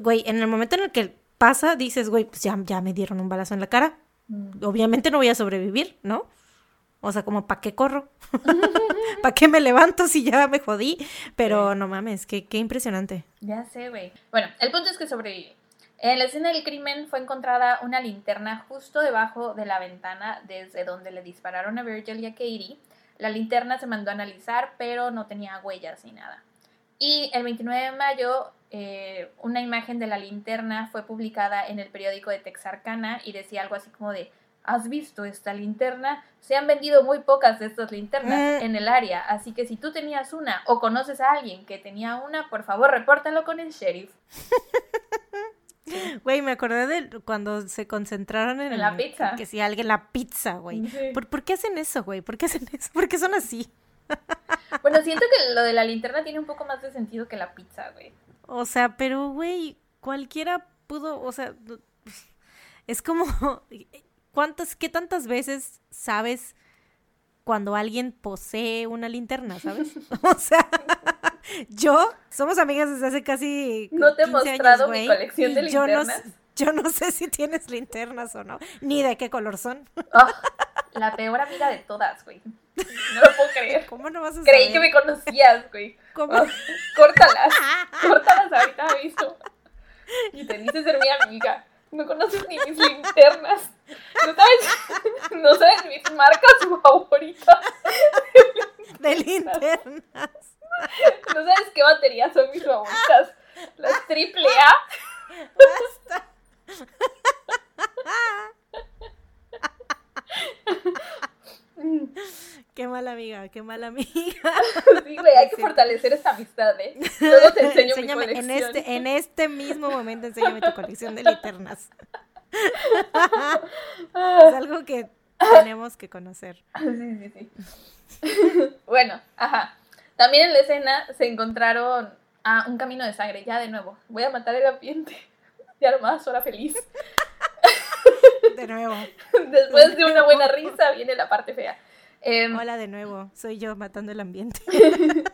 güey, en el momento en el que pasa, dices, güey, pues ya, ya me dieron un balazo en la cara. Obviamente no voy a sobrevivir, ¿no? O sea, como, ¿para qué corro? ¿Para qué me levanto si ya me jodí? Pero no mames, qué, qué impresionante. Ya sé, güey. Bueno, el punto es que sobreviví. En la escena del crimen fue encontrada una linterna justo debajo de la ventana desde donde le dispararon a Virgil y a Katie. La linterna se mandó a analizar, pero no tenía huellas ni nada. Y el 29 de mayo, eh, una imagen de la linterna fue publicada en el periódico de Texarkana y decía algo así como de ¿Has visto esta linterna? Se han vendido muy pocas de estas linternas mm. en el área, así que si tú tenías una o conoces a alguien que tenía una, por favor repórtalo con el sheriff. Güey, me acordé de cuando se concentraron en, la pizza. Que si alguien la pizza, güey. ¿Por, qué hacen eso, güey? ¿Por qué hacen eso? ¿Por qué son así? bueno, siento que lo de la linterna tiene un poco más de sentido que la pizza, güey. O sea, pero, güey, cualquiera pudo, o sea, es como, ¿Cuántas, qué tantas veces sabes cuando alguien posee una linterna, sabes? o sea, yo, somos amigas desde hace casi. No te he mostrado mi colección de linternas. Yo no, sé si tienes linternas o no, ni de qué color son. Ah, la peor amiga de todas, güey. No lo puedo creer. ¿Cómo no vas a Creí que me conocías, güey. ¿Cómo? Córtalas. Córtalas ahorita mismo. Y te dices ser mi amiga. No conoces ni mis linternas. No sabes, no sabes mis marcas favoritas de linternas. No sabes qué baterías son mis favoritas. Las triple A. Qué mala amiga, qué mala amiga. Sí, güey, hay que fortalecer esta amistad, ¿eh? Luego te enseño mi colección. En este, en este mismo momento enséñame tu colección de linternas. es algo que tenemos que conocer. Sí, sí, sí. bueno, ajá. También en la escena se encontraron a un camino de sangre. Ya de nuevo, voy a matar el ambiente. Ya nomás, hora feliz. De nuevo. Después de una buena risa viene la parte fea. Em, Hola de nuevo, soy yo matando el ambiente.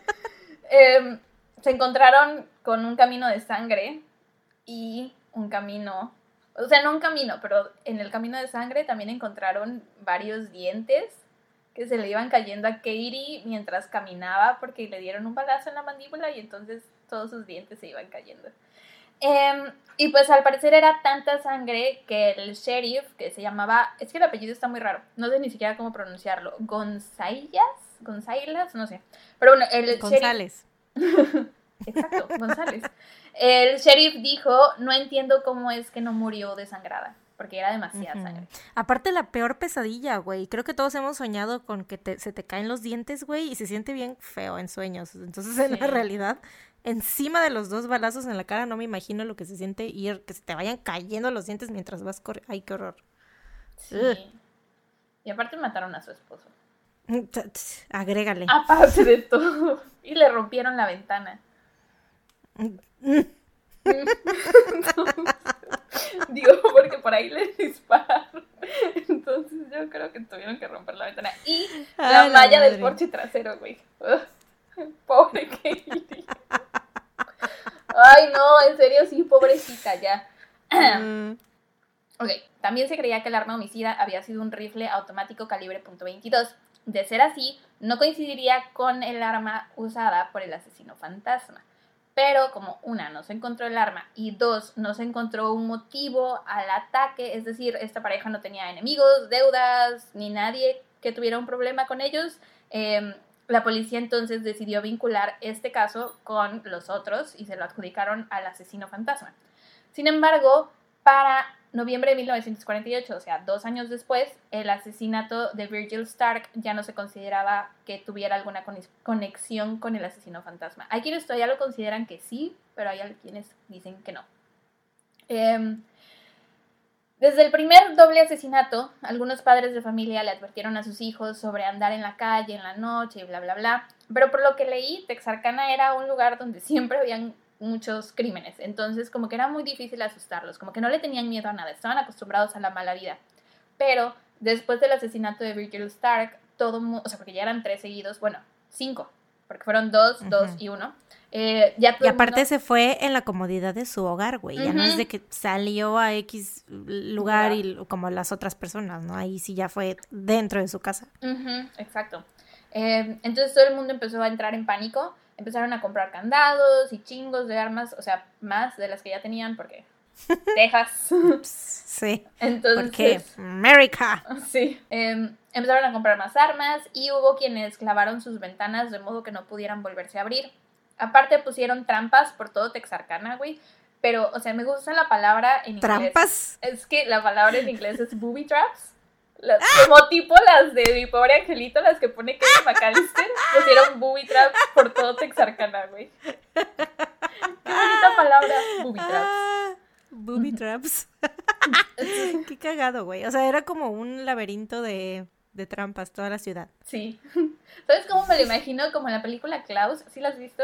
Em, se encontraron con un camino de sangre y un camino, o sea, no un camino, pero en el camino de sangre también encontraron varios dientes que se le iban cayendo a Katie mientras caminaba porque le dieron un balazo en la mandíbula y entonces todos sus dientes se iban cayendo. Em, y pues al parecer era tanta sangre que el sheriff, que se llamaba, es que el apellido está muy raro, no sé ni siquiera cómo pronunciarlo, Gonzayas, Gonzailas, no sé. Pero bueno, el González. Exacto, González. El sheriff dijo, no entiendo cómo es que no murió desangrada, porque era demasiada sangre. Aparte la peor pesadilla, güey. Creo que todos hemos soñado con que se te caen los dientes, güey, y se siente bien feo en sueños. Entonces, en la realidad, encima de los dos balazos en la cara, no me imagino lo que se siente ir, que se te vayan cayendo los dientes mientras vas corriendo. Ay, qué horror. Sí. Y aparte mataron a su esposo. Agrégale. Aparte de todo. Y le rompieron la ventana. digo, porque por ahí le disparan. Entonces yo creo que tuvieron que romper la ventana. Y la malla del porche trasero, güey. Pobre Katie. Ay, no, en serio, sí, pobrecita, ya. Mm. ok, también se creía que el arma homicida había sido un rifle automático calibre .22. De ser así, no coincidiría con el arma usada por el asesino fantasma. Pero como una, no se encontró el arma y dos, no se encontró un motivo al ataque, es decir, esta pareja no tenía enemigos, deudas, ni nadie que tuviera un problema con ellos, em, la policía entonces decidió vincular este caso con los otros y se lo adjudicaron al asesino fantasma. Sin embargo, para noviembre de 1948, o sea, dos años después, el asesinato de Virgil Stark ya no se consideraba que tuviera alguna conexión con el asesino fantasma. Hay quienes todavía lo consideran que sí, pero hay quienes dicen que no. Em, desde el primer doble asesinato, algunos padres de familia le advirtieron a sus hijos sobre andar en la calle en la noche y bla, bla, bla. Pero por lo que leí, Texarkana era un lugar donde siempre habían muchos crímenes. Entonces, como que era muy difícil asustarlos, como que no le tenían miedo a nada, estaban acostumbrados a la mala vida. Pero después del asesinato de Virgil Stark, todo, o sea, porque ya eran tres seguidos, bueno, cinco, porque fueron dos, dos y uno. Eh, ya y aparte se fue en la comodidad de su hogar, güey. Ya no es de que salió a X lugar y como las otras personas, ¿no? Ahí sí ya fue dentro de su casa. exacto. Eh, entonces todo el mundo empezó a entrar en pánico. Empezaron a comprar candados y chingos de armas, o sea, más de las que ya tenían, porque Texas. Sí. Entonces. Porque América. Sí. Em, empezaron a comprar más armas y hubo quienes clavaron sus ventanas de modo que no pudieran volverse a abrir. Aparte pusieron trampas por todo Texarkana, güey. Pero, o sea, me gusta la palabra en inglés. ¿Trampas? Es que la palabra en inglés es booby traps. ¡Ah! Como tipo las de mi pobre angelito, las que pone Kevin McAllister, pusieron booby traps por todo Texarkana, güey. Qué bonita palabra, booby traps. Ah, booby traps. Qué cagado, güey. O sea, era como un laberinto de, de trampas toda la ciudad. Sí. ¿Sabes cómo me lo imagino? Como en la película Klaus. ¿Sí la has visto?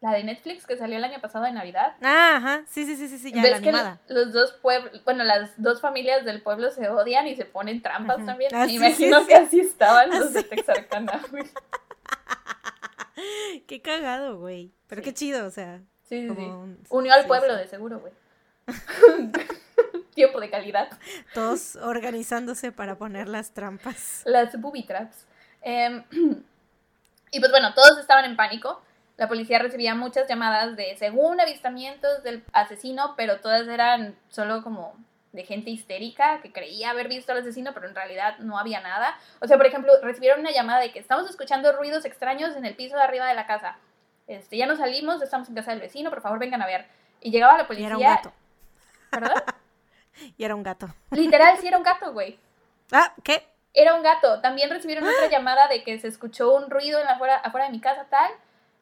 La de Netflix que salió el año pasado de Navidad. Ah, ajá. Sí, sí, sí, sí, ya la animada. los dos pueblos, bueno, las dos familias del pueblo se odian y se ponen trampas también. Me imagino que así estaban los de Texarkana, güey. Qué cagado, güey. Pero qué chido, o sea. Sí, sí, Unió al pueblo, de seguro, güey. Tiempo de calidad. Todos organizándose para poner las trampas. Las booby traps. Em, y pues bueno, todos estaban en pánico. La policía recibía muchas llamadas de según avistamientos del asesino, pero todas eran solo como de gente histérica que creía haber visto al asesino, pero en realidad no había nada. O sea, por ejemplo, recibieron una llamada de que estamos escuchando ruidos extraños en el piso de arriba de la casa. Este, ya no salimos, estamos en casa del vecino, por favor vengan a ver. Y llegaba la policía. Y era un gato. ¿Perdón? y era un gato. Literal, sí era un gato, güey. Ah, ¿qué? Era un gato. También recibieron otra llamada de que se escuchó un ruido en la afuera, afuera de mi casa, tal.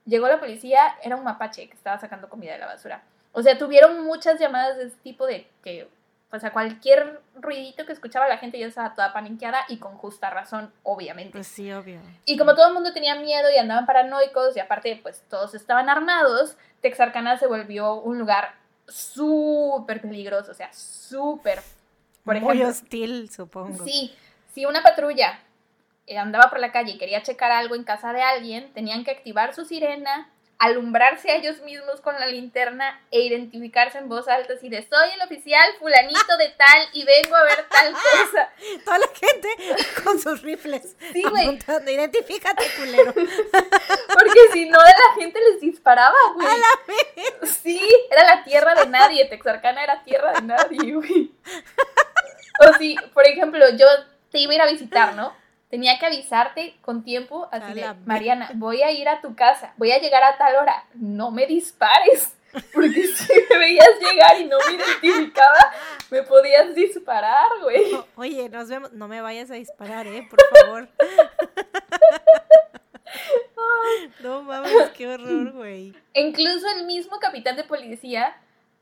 Llegó la policía, era un mapache que estaba sacando comida de la basura. O sea, tuvieron muchas llamadas de ese tipo de que, o sea, cualquier ruidito que escuchaba la gente ya estaba toda paniqueada y con justa razón, obviamente. Pues sí, obvio. Y como todo el mundo tenía miedo y andaban paranoicos y aparte, pues todos estaban armados, Texarkana se volvió un lugar súper peligroso, o sea, súper. Por Muy hostil, supongo. Sí, si una patrulla eh, andaba por la calle y quería checar algo en casa de alguien, tenían que activar su sirena, alumbrarse a ellos mismos con la linterna e identificarse en voz alta así de soy el oficial fulanito de tal y vengo a ver tal cosa. Toda la gente con sus rifles. Sí, güey. Identifícate, culero. Porque si no, la gente les disparaba, güey. A la vez. Sí, era la tierra de nadie. Texarkana era tierra de nadie, güey. O si, por ejemplo, yo te iba a ir a visitar, ¿no? Tenía que avisarte con tiempo, así de, Mariana, voy a ir a tu casa, voy a llegar a tal hora, no me dispares. Porque si me veías llegar y no me identificaba, me podías disparar, güey. oye, nos vemos. No me vayas a disparar, ¿eh? Por favor. no mames, qué horror, güey. Incluso el mismo capitán de policía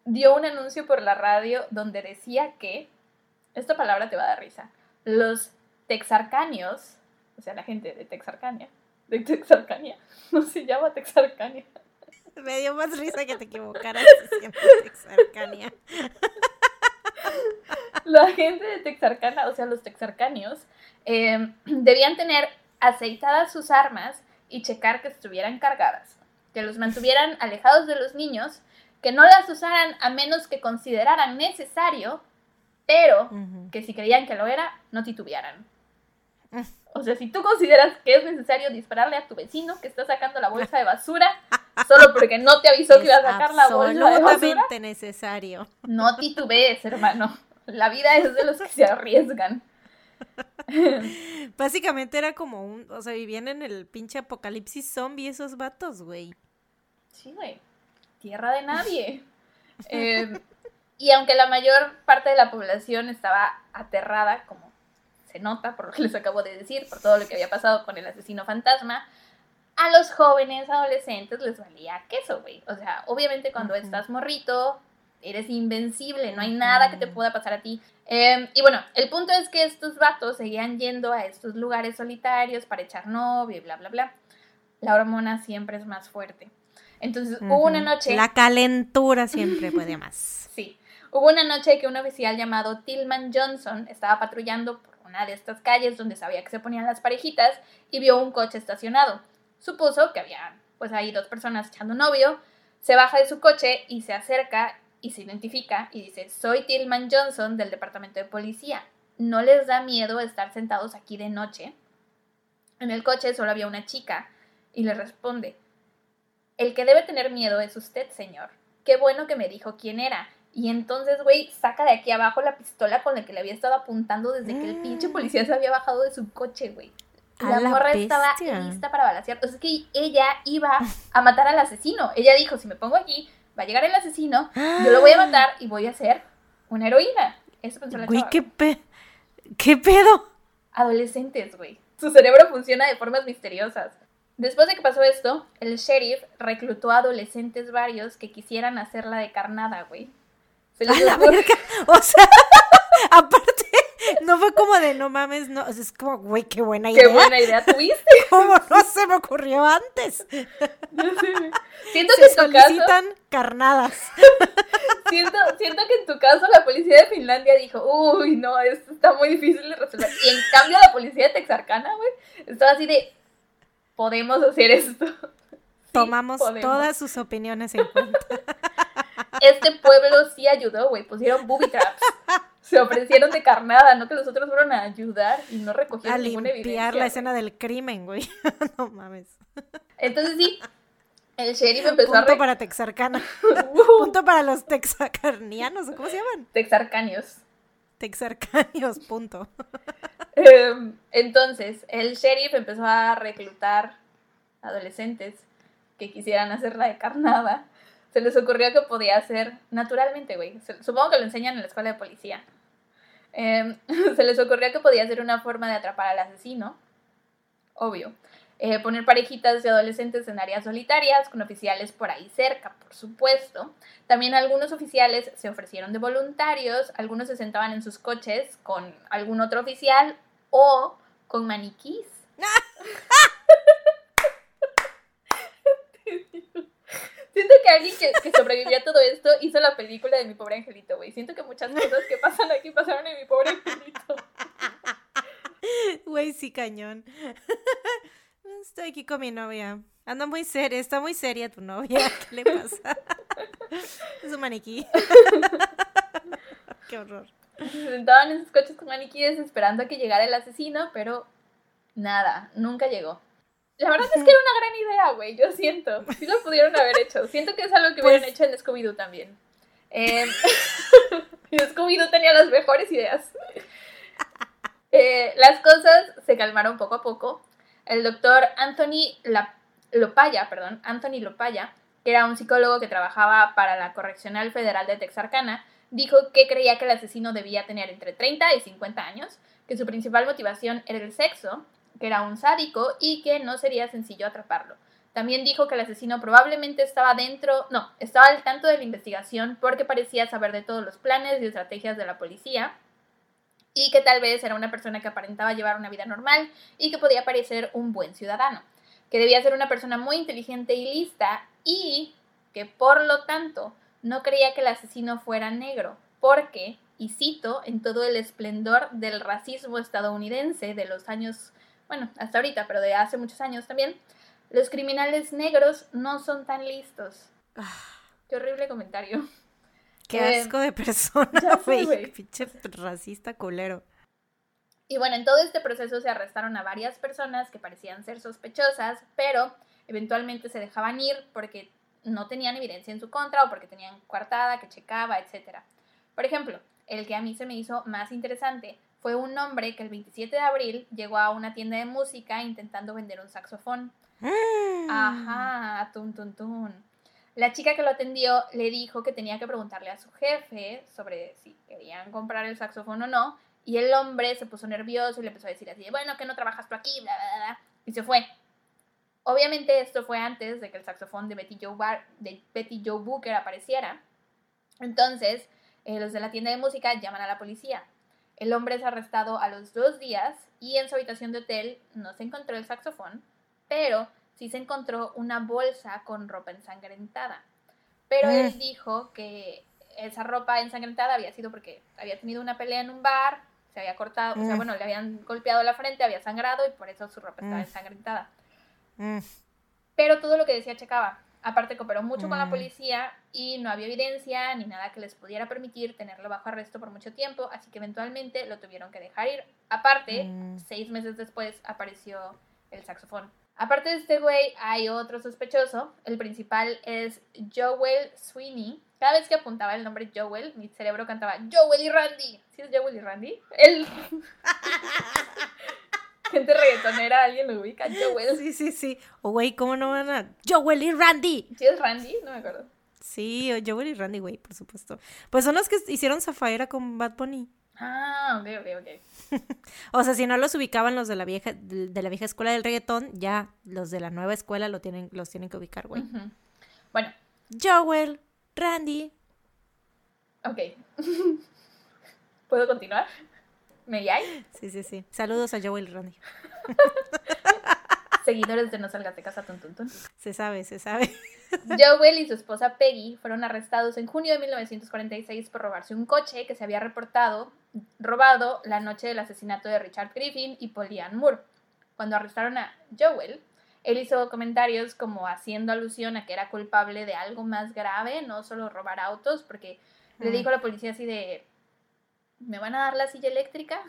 dio un anuncio por la radio donde decía que, esta palabra te va a dar risa, los texarcanios, o sea, la gente de Texarkania, de Texarkania, no se llama Texarkania. Me dio más risa que te equivocaras diciendo Texarkania. La gente de Texarkana, o sea, los texarcanios, eh, debían tener aceitadas sus armas y checar que estuvieran cargadas, que los mantuvieran alejados de los niños, que no las usaran a menos que consideraran necesario, pero que si creían que lo era, no titubearan. O sea, si tú consideras que es necesario dispararle a tu vecino que está sacando la bolsa de basura solo porque no te avisó que iba a sacar la bolsa de basura. Absolutamente necesario. No titubees, hermano. La vida es de los que se arriesgan. Básicamente era como un, o sea, vivían en el pinche apocalipsis zombie esos vatos, güey. Sí, güey. Tierra de nadie. Em, y aunque la mayor parte de la población estaba aterrada, como se nota por lo que les acabo de decir, por todo lo que había pasado con el asesino fantasma, a los jóvenes adolescentes les valía queso, güey. O sea, obviamente cuando estás morrito, eres invencible, no hay nada que te pueda pasar a ti. Em, y bueno, el punto es que estos vatos seguían yendo a estos lugares solitarios para echar novio y bla, bla, bla. La hormona siempre es más fuerte. Entonces hubo una noche... La calentura siempre puede más. sí. Hubo una noche que un oficial llamado Tillman Johnson estaba patrullando por una de estas calles donde sabía que se ponían las parejitas y vio un coche estacionado. Supuso que había pues ahí dos personas echando novio, se baja de su coche y se acerca y se identifica y dice, soy Tillman Johnson del departamento de policía. ¿No les da miedo estar sentados aquí de noche? En el coche solo había una chica y le responde, el que debe tener miedo es usted, señor. Qué bueno que me dijo quién era. Y entonces, güey, saca de aquí abajo la pistola con la que le había estado apuntando desde que el pinche policía se había bajado de su coche, güey. La, la morra estaba lista para balasear. O sea, es que ella iba a matar al asesino. Ella dijo, si me pongo aquí, va a llegar el asesino, yo lo voy a matar y voy a ser una heroína. Eso pensó la Güey, ¿qué, ¿qué pedo? Adolescentes, güey. Su cerebro funciona de formas misteriosas. Después de que pasó esto, el sheriff reclutó a adolescentes varios que quisieran hacerla de carnada, güey. Se les O sea, aparte, no fue como de no mames, no, es como, güey, qué buena idea. Qué buena idea tuviste. ¿Cómo no se me ocurrió antes? Siento que en tu solicitan carnadas. siento, siento que en tu caso la policía de Finlandia dijo, uy, no, esto está muy difícil de resolver. Y en cambio la policía de Texarkana, güey, estaba así de, podemos hacer esto. Tomamos todas sus opiniones en cuenta. Este pueblo sí ayudó, güey, pusieron booby traps se ofrecieron de carnada, no que los otros fueron a ayudar y no recogieron ninguna evidencia. la escena del crimen, güey. no mames. Entonces sí, el sheriff empezó a... Punto para Texarcana. punto para los texarcanianos, ¿cómo se llaman? Texarcanios. Texarcanios, punto. Em, entonces, el sheriff empezó a reclutar adolescentes que quisieran hacerla de carnada se les ocurrió que podía hacer naturalmente, güey. Supongo que lo enseñan en la escuela de policía. Em, se les ocurrió que podía ser una forma de atrapar al asesino. Obvio. Eh, poner parejitas de adolescentes en áreas solitarias, con oficiales por ahí cerca, por supuesto. También algunos oficiales se ofrecieron de voluntarios, algunos se sentaban en sus coches con algún otro oficial o con maniquís. Siento que alguien que, que sobrevivió a todo esto hizo la película de mi pobre angelito, güey. Siento que muchas cosas que pasan aquí pasaron en mi pobre angelito. Güey, sí, cañón. Estoy aquí con mi novia. Anda muy seria, está muy seria tu novia. ¿Qué le pasa? Es un maniquí. Qué horror. Se sentaban en sus coches con maniquíes esperando a que llegara el asesino, pero nada, nunca llegó. La verdad es que era una gran idea, güey, yo siento. Sí lo pudieron haber hecho. Siento que es algo que hubieran pues hecho en Scooby-Doo también. Eh, Scooby-Doo tenía las mejores ideas. Eh, las cosas se calmaron poco a poco. El doctor Anthony Lopaya, perdón, Anthony Lopaya, que era un psicólogo que trabajaba para la Correccional Federal de Texarkana, dijo que creía que el asesino debía tener entre 30 y 50 años, que su principal motivación era el sexo, que era un sádico y que no sería sencillo atraparlo. También dijo que el asesino probablemente estaba dentro, no, estaba al tanto de la investigación porque parecía saber de todos los planes y estrategias de la policía y que tal vez era una persona que aparentaba llevar una vida normal y que podía parecer un buen ciudadano, que debía ser una persona muy inteligente y lista y que por lo tanto no creía que el asesino fuera negro, porque, y cito, en todo el esplendor del racismo estadounidense de los años, bueno, hasta ahorita, pero de hace muchos años también, los criminales negros no son tan listos. Ah. Qué horrible comentario. Qué eh, asco de persona, güey. Pinche racista colero. Y bueno, en todo este proceso se arrestaron a varias personas que parecían ser sospechosas, pero eventualmente se dejaban ir porque no tenían evidencia en su contra o porque tenían coartada que checaba, etc. Por ejemplo, el que a mí se me hizo más interesante fue un hombre que el 27 de abril llegó a una tienda de música intentando vender un saxofón. Mm. Ajá, tun, tun, tun. La chica que lo atendió le dijo que tenía que preguntarle a su jefe sobre si querían comprar el saxofón o no. Y el hombre se puso nervioso y le empezó a decir así, bueno, que no trabajas tú aquí, bla, bla, bla. Y se fue. Obviamente esto fue antes de que el saxofón de Betty Joe, de Betty Joe Booker apareciera. Entonces, eh, los de la tienda de música llaman a la policía. El hombre es arrestado a los dos días y en su habitación de hotel no se encontró el saxofón, pero sí se encontró una bolsa con ropa ensangrentada. Pero él mm. dijo que esa ropa ensangrentada había sido porque había tenido una pelea en un bar, se había cortado, o sea, mm. bueno, le habían golpeado la frente, había sangrado y por eso su ropa estaba mm. ensangrentada. Pero todo lo que decía checaba. Aparte cooperó mucho con la policía y no había evidencia ni nada que les pudiera permitir tenerlo bajo arresto por mucho tiempo, así que eventualmente lo tuvieron que dejar ir. Aparte, seis meses después apareció el saxofón. Aparte de este güey, hay otro sospechoso. El principal es Joel Sweeney. Cada vez que apuntaba el nombre Joel, mi cerebro cantaba Joel y Randy. ¿Sí es Joel y Randy? El... Gente reggaetonera, alguien lo ubica, Joel. Sí, sí, sí. O güey, ¿cómo no van a...? Joel y Randy. ¿Sí es Randy? No me acuerdo. Sí, Joel y Randy, güey, por supuesto. Pues son los que hicieron Zafaera con Bad Bunny. Ah, ok, ok, ok. o sea, si no los ubicaban los de la vieja, de la vieja escuela del reggaetón, ya los de la nueva escuela lo tienen, los tienen que ubicar, güey. Bueno. Joel, Randy. Ok. ¿Puedo continuar? ¿Me hay? Sí, sí, sí. Saludos a Joel y Randy. Seguidores de No Salgas de Casa, tun, Se sabe, se sabe. Joel y su esposa Peggy fueron arrestados en junio de 1946 por robarse un coche que se había reportado robado la noche del asesinato de Richard Griffin y Pauline Moore. Cuando arrestaron a Joel, él hizo comentarios como haciendo alusión a que era culpable de algo más grave, no solo robar autos, porque le dijo a la policía así de, ¿me van a dar la silla eléctrica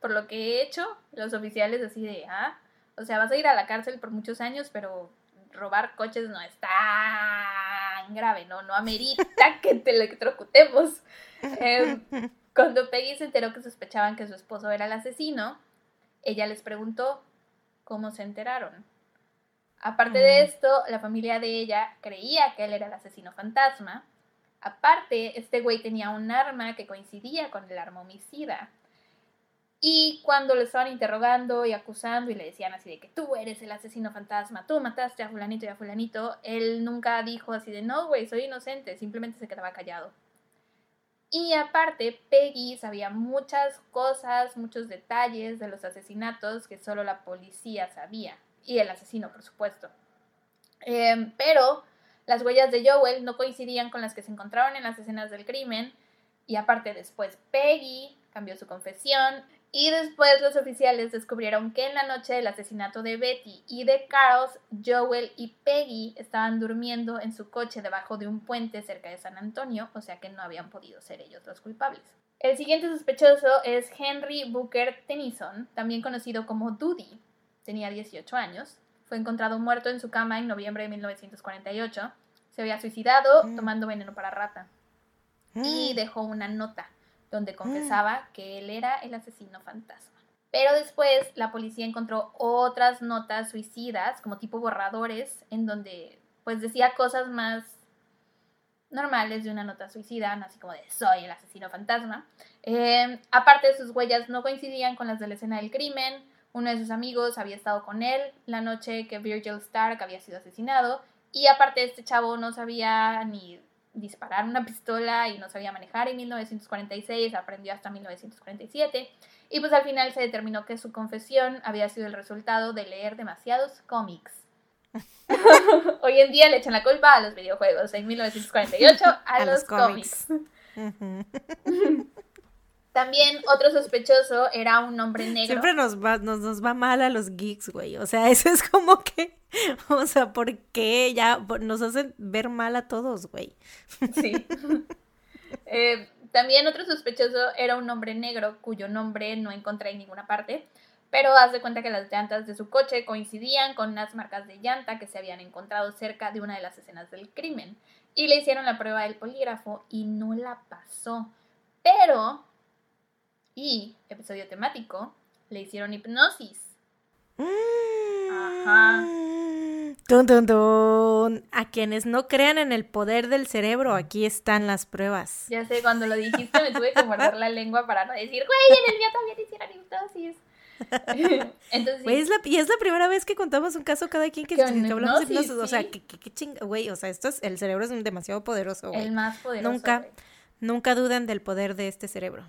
por lo que he hecho? Los oficiales así de, ah, o sea, vas a ir a la cárcel por muchos años, pero robar coches no es tan grave, ¿no? No amerita que te electrocutemos. Em, cuando Peggy se enteró que sospechaban que su esposo era el asesino, ella les preguntó cómo se enteraron. Aparte de esto, la familia de ella creía que él era el asesino fantasma. Aparte, este güey tenía un arma que coincidía con el arma homicida. Y cuando le estaban interrogando y acusando y le decían así de que tú eres el asesino fantasma, tú mataste a fulanito y a fulanito, él nunca dijo así de no, güey, soy inocente, simplemente se quedaba callado. Y aparte, Peggy sabía muchas cosas, muchos detalles de los asesinatos que solo la policía sabía. Y el asesino, por supuesto. Em, pero las huellas de Joel no coincidían con las que se encontraron en las escenas del crimen. Y aparte después Peggy cambió su confesión y después los oficiales descubrieron que en la noche del asesinato de Betty y de Carlos, Joel y Peggy estaban durmiendo en su coche debajo de un puente cerca de San Antonio, o sea que no habían podido ser ellos los culpables. El siguiente sospechoso es Henry Booker Tennyson, también conocido como Doody. Tenía 18 años. Fue encontrado muerto en su cama en noviembre de 1948. Se había suicidado mm. tomando veneno para rata. Y mm. dejó una nota donde confesaba que él era el asesino fantasma. Pero después la policía encontró otras notas suicidas, como tipo borradores, en donde pues decía cosas más normales de una nota suicida, así como de soy el asesino fantasma. Eh, aparte, sus huellas no coincidían con las de la escena del crimen. Uno de sus amigos había estado con él la noche que Virgil Stark había sido asesinado. Y aparte, este chavo no sabía ni disparar una pistola y no sabía manejar en 1946, aprendió hasta 1947. Y pues al final se determinó que su confesión había sido el resultado de leer demasiados cómics. Hoy en día le echan la culpa a los videojuegos, en 1948 a, los, cómics. También otro sospechoso era un hombre negro. Siempre nos va, nos, va mal a los geeks, güey. O sea, eso es como que, o sea, ¿por qué ya nos hacen ver mal a todos, güey? Sí. Eh, también otro sospechoso era un hombre negro cuyo nombre no encontré en ninguna parte, pero haz de cuenta que las llantas de su coche coincidían con unas marcas de llanta que se habían encontrado cerca de una de las escenas del crimen. Y le hicieron la prueba del polígrafo y no la pasó. Pero, y episodio temático, le hicieron hipnosis. Ajá. Tun, tun, tun. A quienes no crean en el poder del cerebro, aquí están las pruebas. Ya sé, cuando lo dijiste me tuve que morder la lengua para no decir, güey, en el mío también hicieron hipnosis. Entonces, es la, y es la primera vez que contamos un caso cada quien que, hablamos de hipnosis. O sea, que, que, güey, o sea, esto es, el cerebro es demasiado poderoso, El más poderoso. Nunca, nunca duden del poder de este cerebro.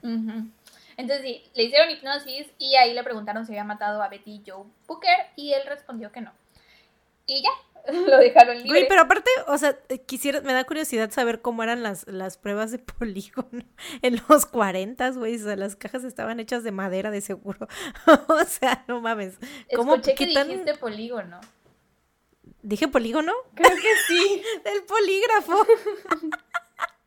Entonces sí, le hicieron hipnosis y ahí le preguntaron si había matado a Betty Joe Booker y él respondió que no. Y ya, lo dejaron libre. Güey, pero aparte, o sea, quisiera, me da curiosidad saber cómo eran las, las pruebas de polígono en los 40, güey. O sea, las cajas estaban hechas de madera de seguro. o sea, no mames. ¿Cómo Escuché que dijiste polígono. ¿Dije polígono? Creo que sí. Del polígrafo.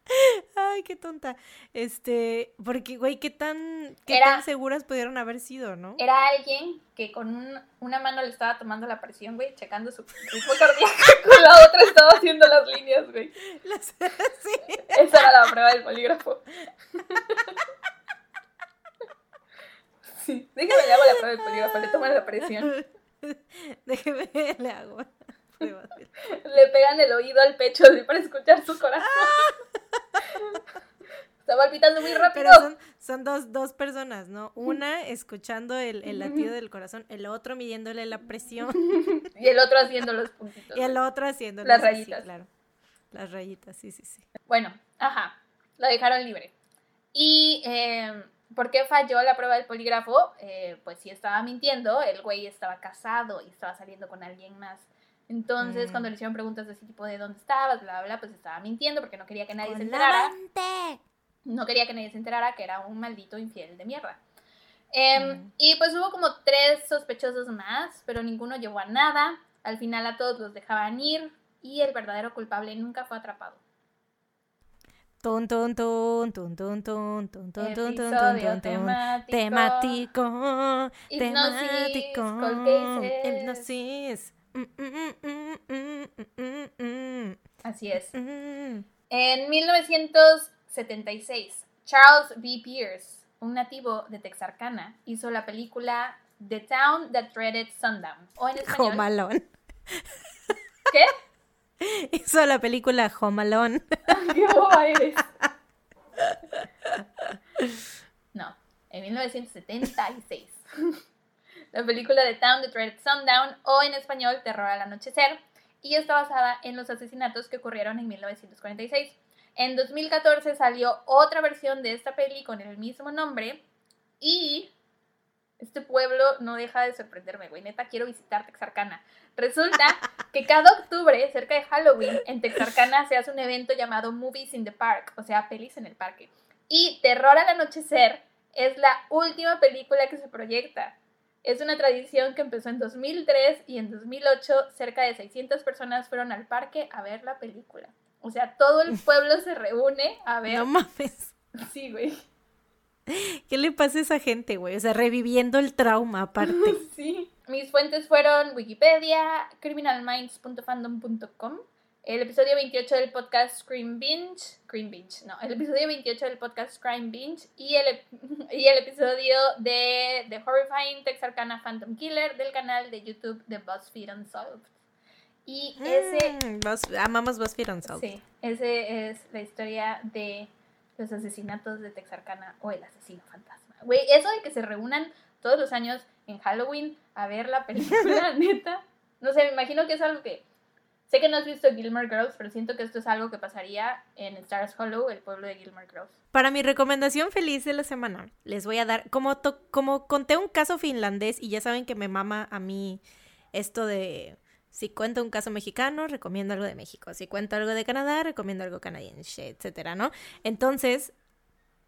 Ay, qué tonta. Este, porque, güey, qué tan, qué tan seguras pudieron haber sido, ¿no? Era alguien que con una mano le estaba tomando la presión, güey, checando su ritmo cardíaco, con la otra estaba haciendo las líneas, güey. sí. Esa era la prueba del polígrafo. sí, déjame le hago la prueba del polígrafo, le toman la presión. Déjeme le hago. Le pegan el oído al pecho así para escuchar su corazón. Está palpitando muy rápido. Pero son, dos, dos, personas, ¿no? Una escuchando el, el, latido del corazón, el otro midiéndole la presión. Y el otro haciendo los puntitos. Y el otro haciendo las rayitas. claro. Las rayitas, sí, sí, sí. Bueno, ajá. La dejaron libre. Y eh, ¿por qué falló la prueba del polígrafo? Eh, pues si estaba mintiendo, el güey estaba casado y estaba saliendo con alguien más. Entonces, cuando mm. le hicieron preguntas de ese tipo de dónde estabas, bla, bla, pues estaba mintiendo porque no quería que nadie se enterara. No quería que nadie se enterara que era un maldito infiel de mierda. Em, mm. Y pues hubo como tres sospechosos más, pero ninguno llevó a nada. Al final a todos los dejaban ir y el verdadero culpable nunca fue atrapado. Ton, ton, ton, ton, ton, ton, ton, ton, ton, ton, temático. Temático. Temático. Hipnosis. Así es. En 1976, Charles B. Pierce, un nativo de Texarkana, hizo la película The Town That Dreaded Sundown. O en español. Home Alone. ¿Qué? Hizo la película Home Alone. ¡Qué boba eres! No, en 1976 la película de Town the Dreaded Sundown o en español Terror al Anochecer, y está basada en los asesinatos que ocurrieron en 1946. En 2014 salió otra versión de esta peli con el mismo nombre y este pueblo no deja de sorprenderme, güey. Neta, quiero visitar Texarkana. Resulta que cada octubre, cerca de Halloween, en Texarkana se hace un evento llamado Movies in the Park, o sea, pelis en el parque. Y Terror al Anochecer es la última película que se proyecta. Es una tradición que empezó en 2003 y en 2008 cerca de 600 personas fueron al parque a ver la película. O sea, todo el pueblo se reúne a ver. No mames. Sí, güey. ¿Qué le pasa a esa gente, güey? O sea, reviviendo el trauma aparte. sí. Mis fuentes fueron Wikipedia, criminalminds.fandom.com, el episodio 28 del podcast Scream Binge, Scream Binge, no, el episodio 28 del podcast Scream Binge y el, y el episodio de The Horrifying Texarkana Phantom Killer del canal de YouTube de BuzzFeed Unsolved. Y ese... Mm, amamos BuzzFeed Unsolved. Sí, ese es la historia de los asesinatos de Texarkana o el asesino fantasma. Güey, eso de que se reúnan todos los años en Halloween a ver la película, neta. No sé, me imagino que es algo que Sé que no has visto Gilmore Girls, pero siento que esto es algo que pasaría en Stars Hollow, el pueblo de Gilmore Girls. Para mi recomendación feliz de la semana, les voy a dar, como, como conté un caso finlandés y ya saben que me mama a mí esto de, si cuento un caso mexicano, recomiendo algo de México, si cuento algo de Canadá, recomiendo algo canadiense, etcétera, ¿no? Entonces,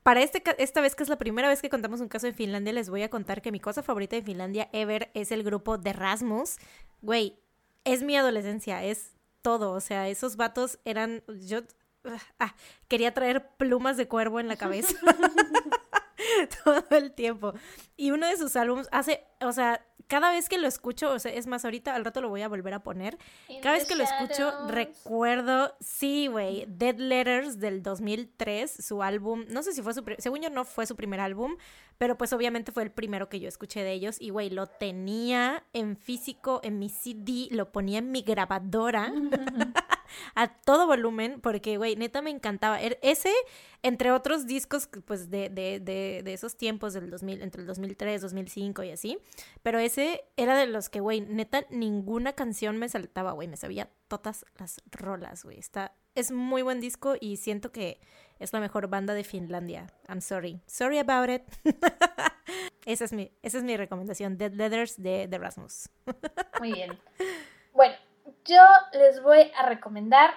para este, esta vez que es la primera vez que contamos un caso de Finlandia, les voy a contar que mi cosa favorita de Finlandia ever es el grupo de Rasmus. Güey, es mi adolescencia, es todo. O sea, esos vatos eran. Yo ah, quería traer plumas de cuervo en la cabeza. todo el tiempo. Y uno de sus álbumes hace, o sea, cada vez que lo escucho, o sea, es más, ahorita al rato lo voy a volver a poner. cada vez que lo escucho, recuerdo, sí, güey, Dead Letters del 2003, su álbum, no sé si fue su, según yo no fue su primer álbum, pero pues obviamente fue el primero que yo escuché de ellos y, güey, lo tenía en físico, en mi CD, lo ponía en mi grabadora. a todo volumen, porque, güey, neta me encantaba. Er, ese, entre otros discos, pues, de, de, de, esos tiempos del 2000, entre el 2003, 2005 y así, pero ese era de los que, güey, neta, ninguna canción me saltaba, güey, me sabía todas las rolas, güey. Está, es muy buen disco y siento que es la mejor banda de Finlandia. I'm sorry. Sorry about it. esa, es mi, esa es mi recomendación. Dead Letters de, de Rasmus. Muy bien. Bueno, yo les voy a recomendar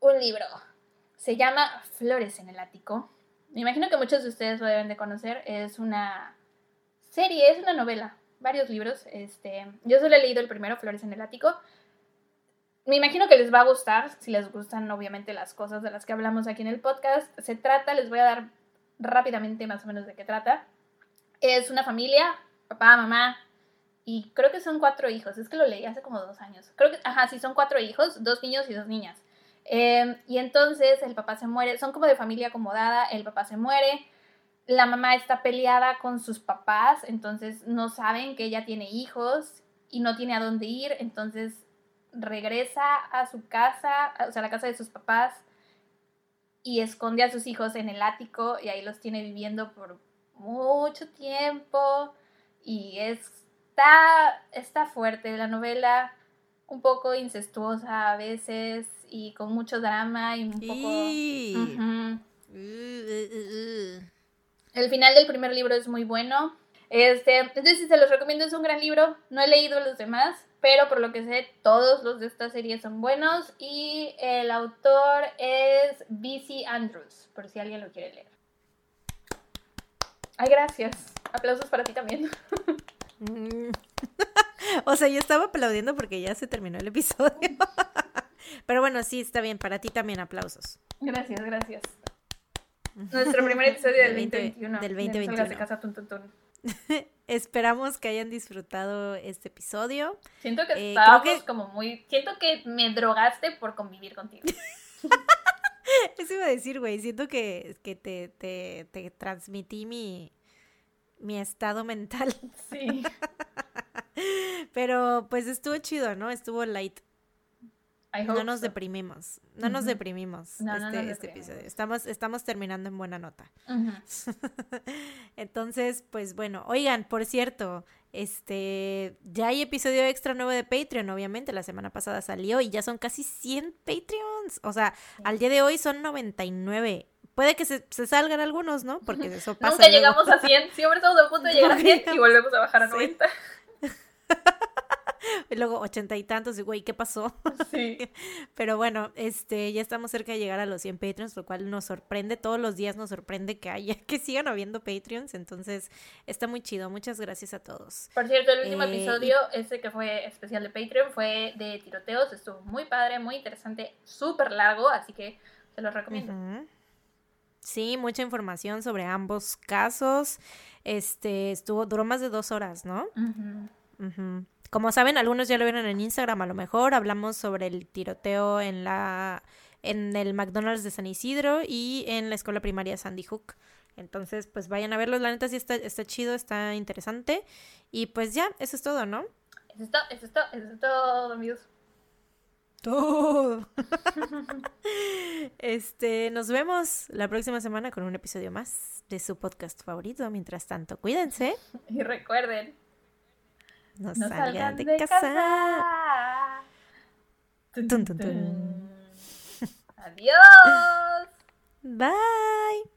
un libro. Se llama Flores en el ático. Me imagino que muchos de ustedes lo deben de conocer. Es una serie, es una novela, varios libros. Este, yo solo he leído el primero, Flores en el ático. Me imagino que les va a gustar, si les gustan obviamente las cosas de las que hablamos aquí en el podcast. Se trata, les voy a dar rápidamente más o menos de qué trata. Es una familia, papá, mamá, y creo que son cuatro hijos, es que lo leí hace como dos años. Creo que, ajá, sí, son cuatro hijos, dos niños y dos niñas. Em, y entonces el papá se muere, son como de familia acomodada, el papá se muere, la mamá está peleada con sus papás, entonces no saben que ella tiene hijos y no tiene a dónde ir, entonces regresa a su casa, o sea, a la casa de sus papás y esconde a sus hijos en el ático y ahí los tiene viviendo por mucho tiempo y es está, está fuerte la novela, un poco incestuosa a veces y con mucho drama y un poco... El final del primer libro es muy bueno. Este, entonces, se los recomiendo, es un gran libro. No he leído los demás, pero por lo que sé, todos los de esta serie son buenos. Y el autor es B.C. Andrews, por si alguien lo quiere leer. Ay, gracias. Aplausos para ti también. O sea, yo estaba aplaudiendo porque ya se terminó el episodio. Pero bueno, sí, está bien. Para ti también aplausos. Gracias, gracias. Nuestro primer episodio del 2021. Del 2021. Esperamos que hayan disfrutado este episodio. Siento que eh, estábamos como muy... Siento que me drogaste por convivir contigo. Eso iba a decir, güey. Siento que, que te, te, te transmití mi, mi estado mental. Sí. Pero pues estuvo chido, ¿no? Estuvo light. No nos deprimimos, no nos deprimimos este, este episodio. Estamos, estamos terminando en buena nota. Entonces, pues bueno, oigan, por cierto, este, ya hay episodio extra nuevo de Patreon, obviamente, la semana pasada salió y ya son casi 100 Patreons. O sea, al día de hoy son 99 puede que se, salgan algunos, ¿no? Porque eso pasa. Nunca llegamos a 100, siempre estamos a punto de llegar a 100 y volvemos a bajar a 90. y luego ochenta y tantos, y güey, ¿qué pasó? Sí. Pero bueno, este, ya estamos cerca de llegar a los 100 Patreons, lo cual nos sorprende, todos los días nos sorprende que haya, que sigan habiendo Patreons, entonces está muy chido, muchas gracias a todos. Por cierto, el último eh, episodio, ese que fue especial de Patreon, fue de tiroteos, estuvo muy padre, muy interesante, súper largo, así que se los recomiendo. Sí, mucha información sobre ambos casos. Este, estuvo, duró más de dos horas, ¿no? Como saben, algunos ya lo vieron en Instagram, a lo mejor hablamos sobre el tiroteo en la en el McDonald's de San Isidro y en la escuela primaria Sandy Hook. Entonces, pues vayan a verlos, la neta sí está, está chido, está interesante. Y pues ya, eso es todo, ¿no? Eso es todo, eso es todo, eso es todo, amigos. Todo. este, nos vemos la próxima semana con un episodio más de su podcast favorito. Mientras tanto, cuídense. Y recuerden, no, salgan, de, casa. Adiós. Bye.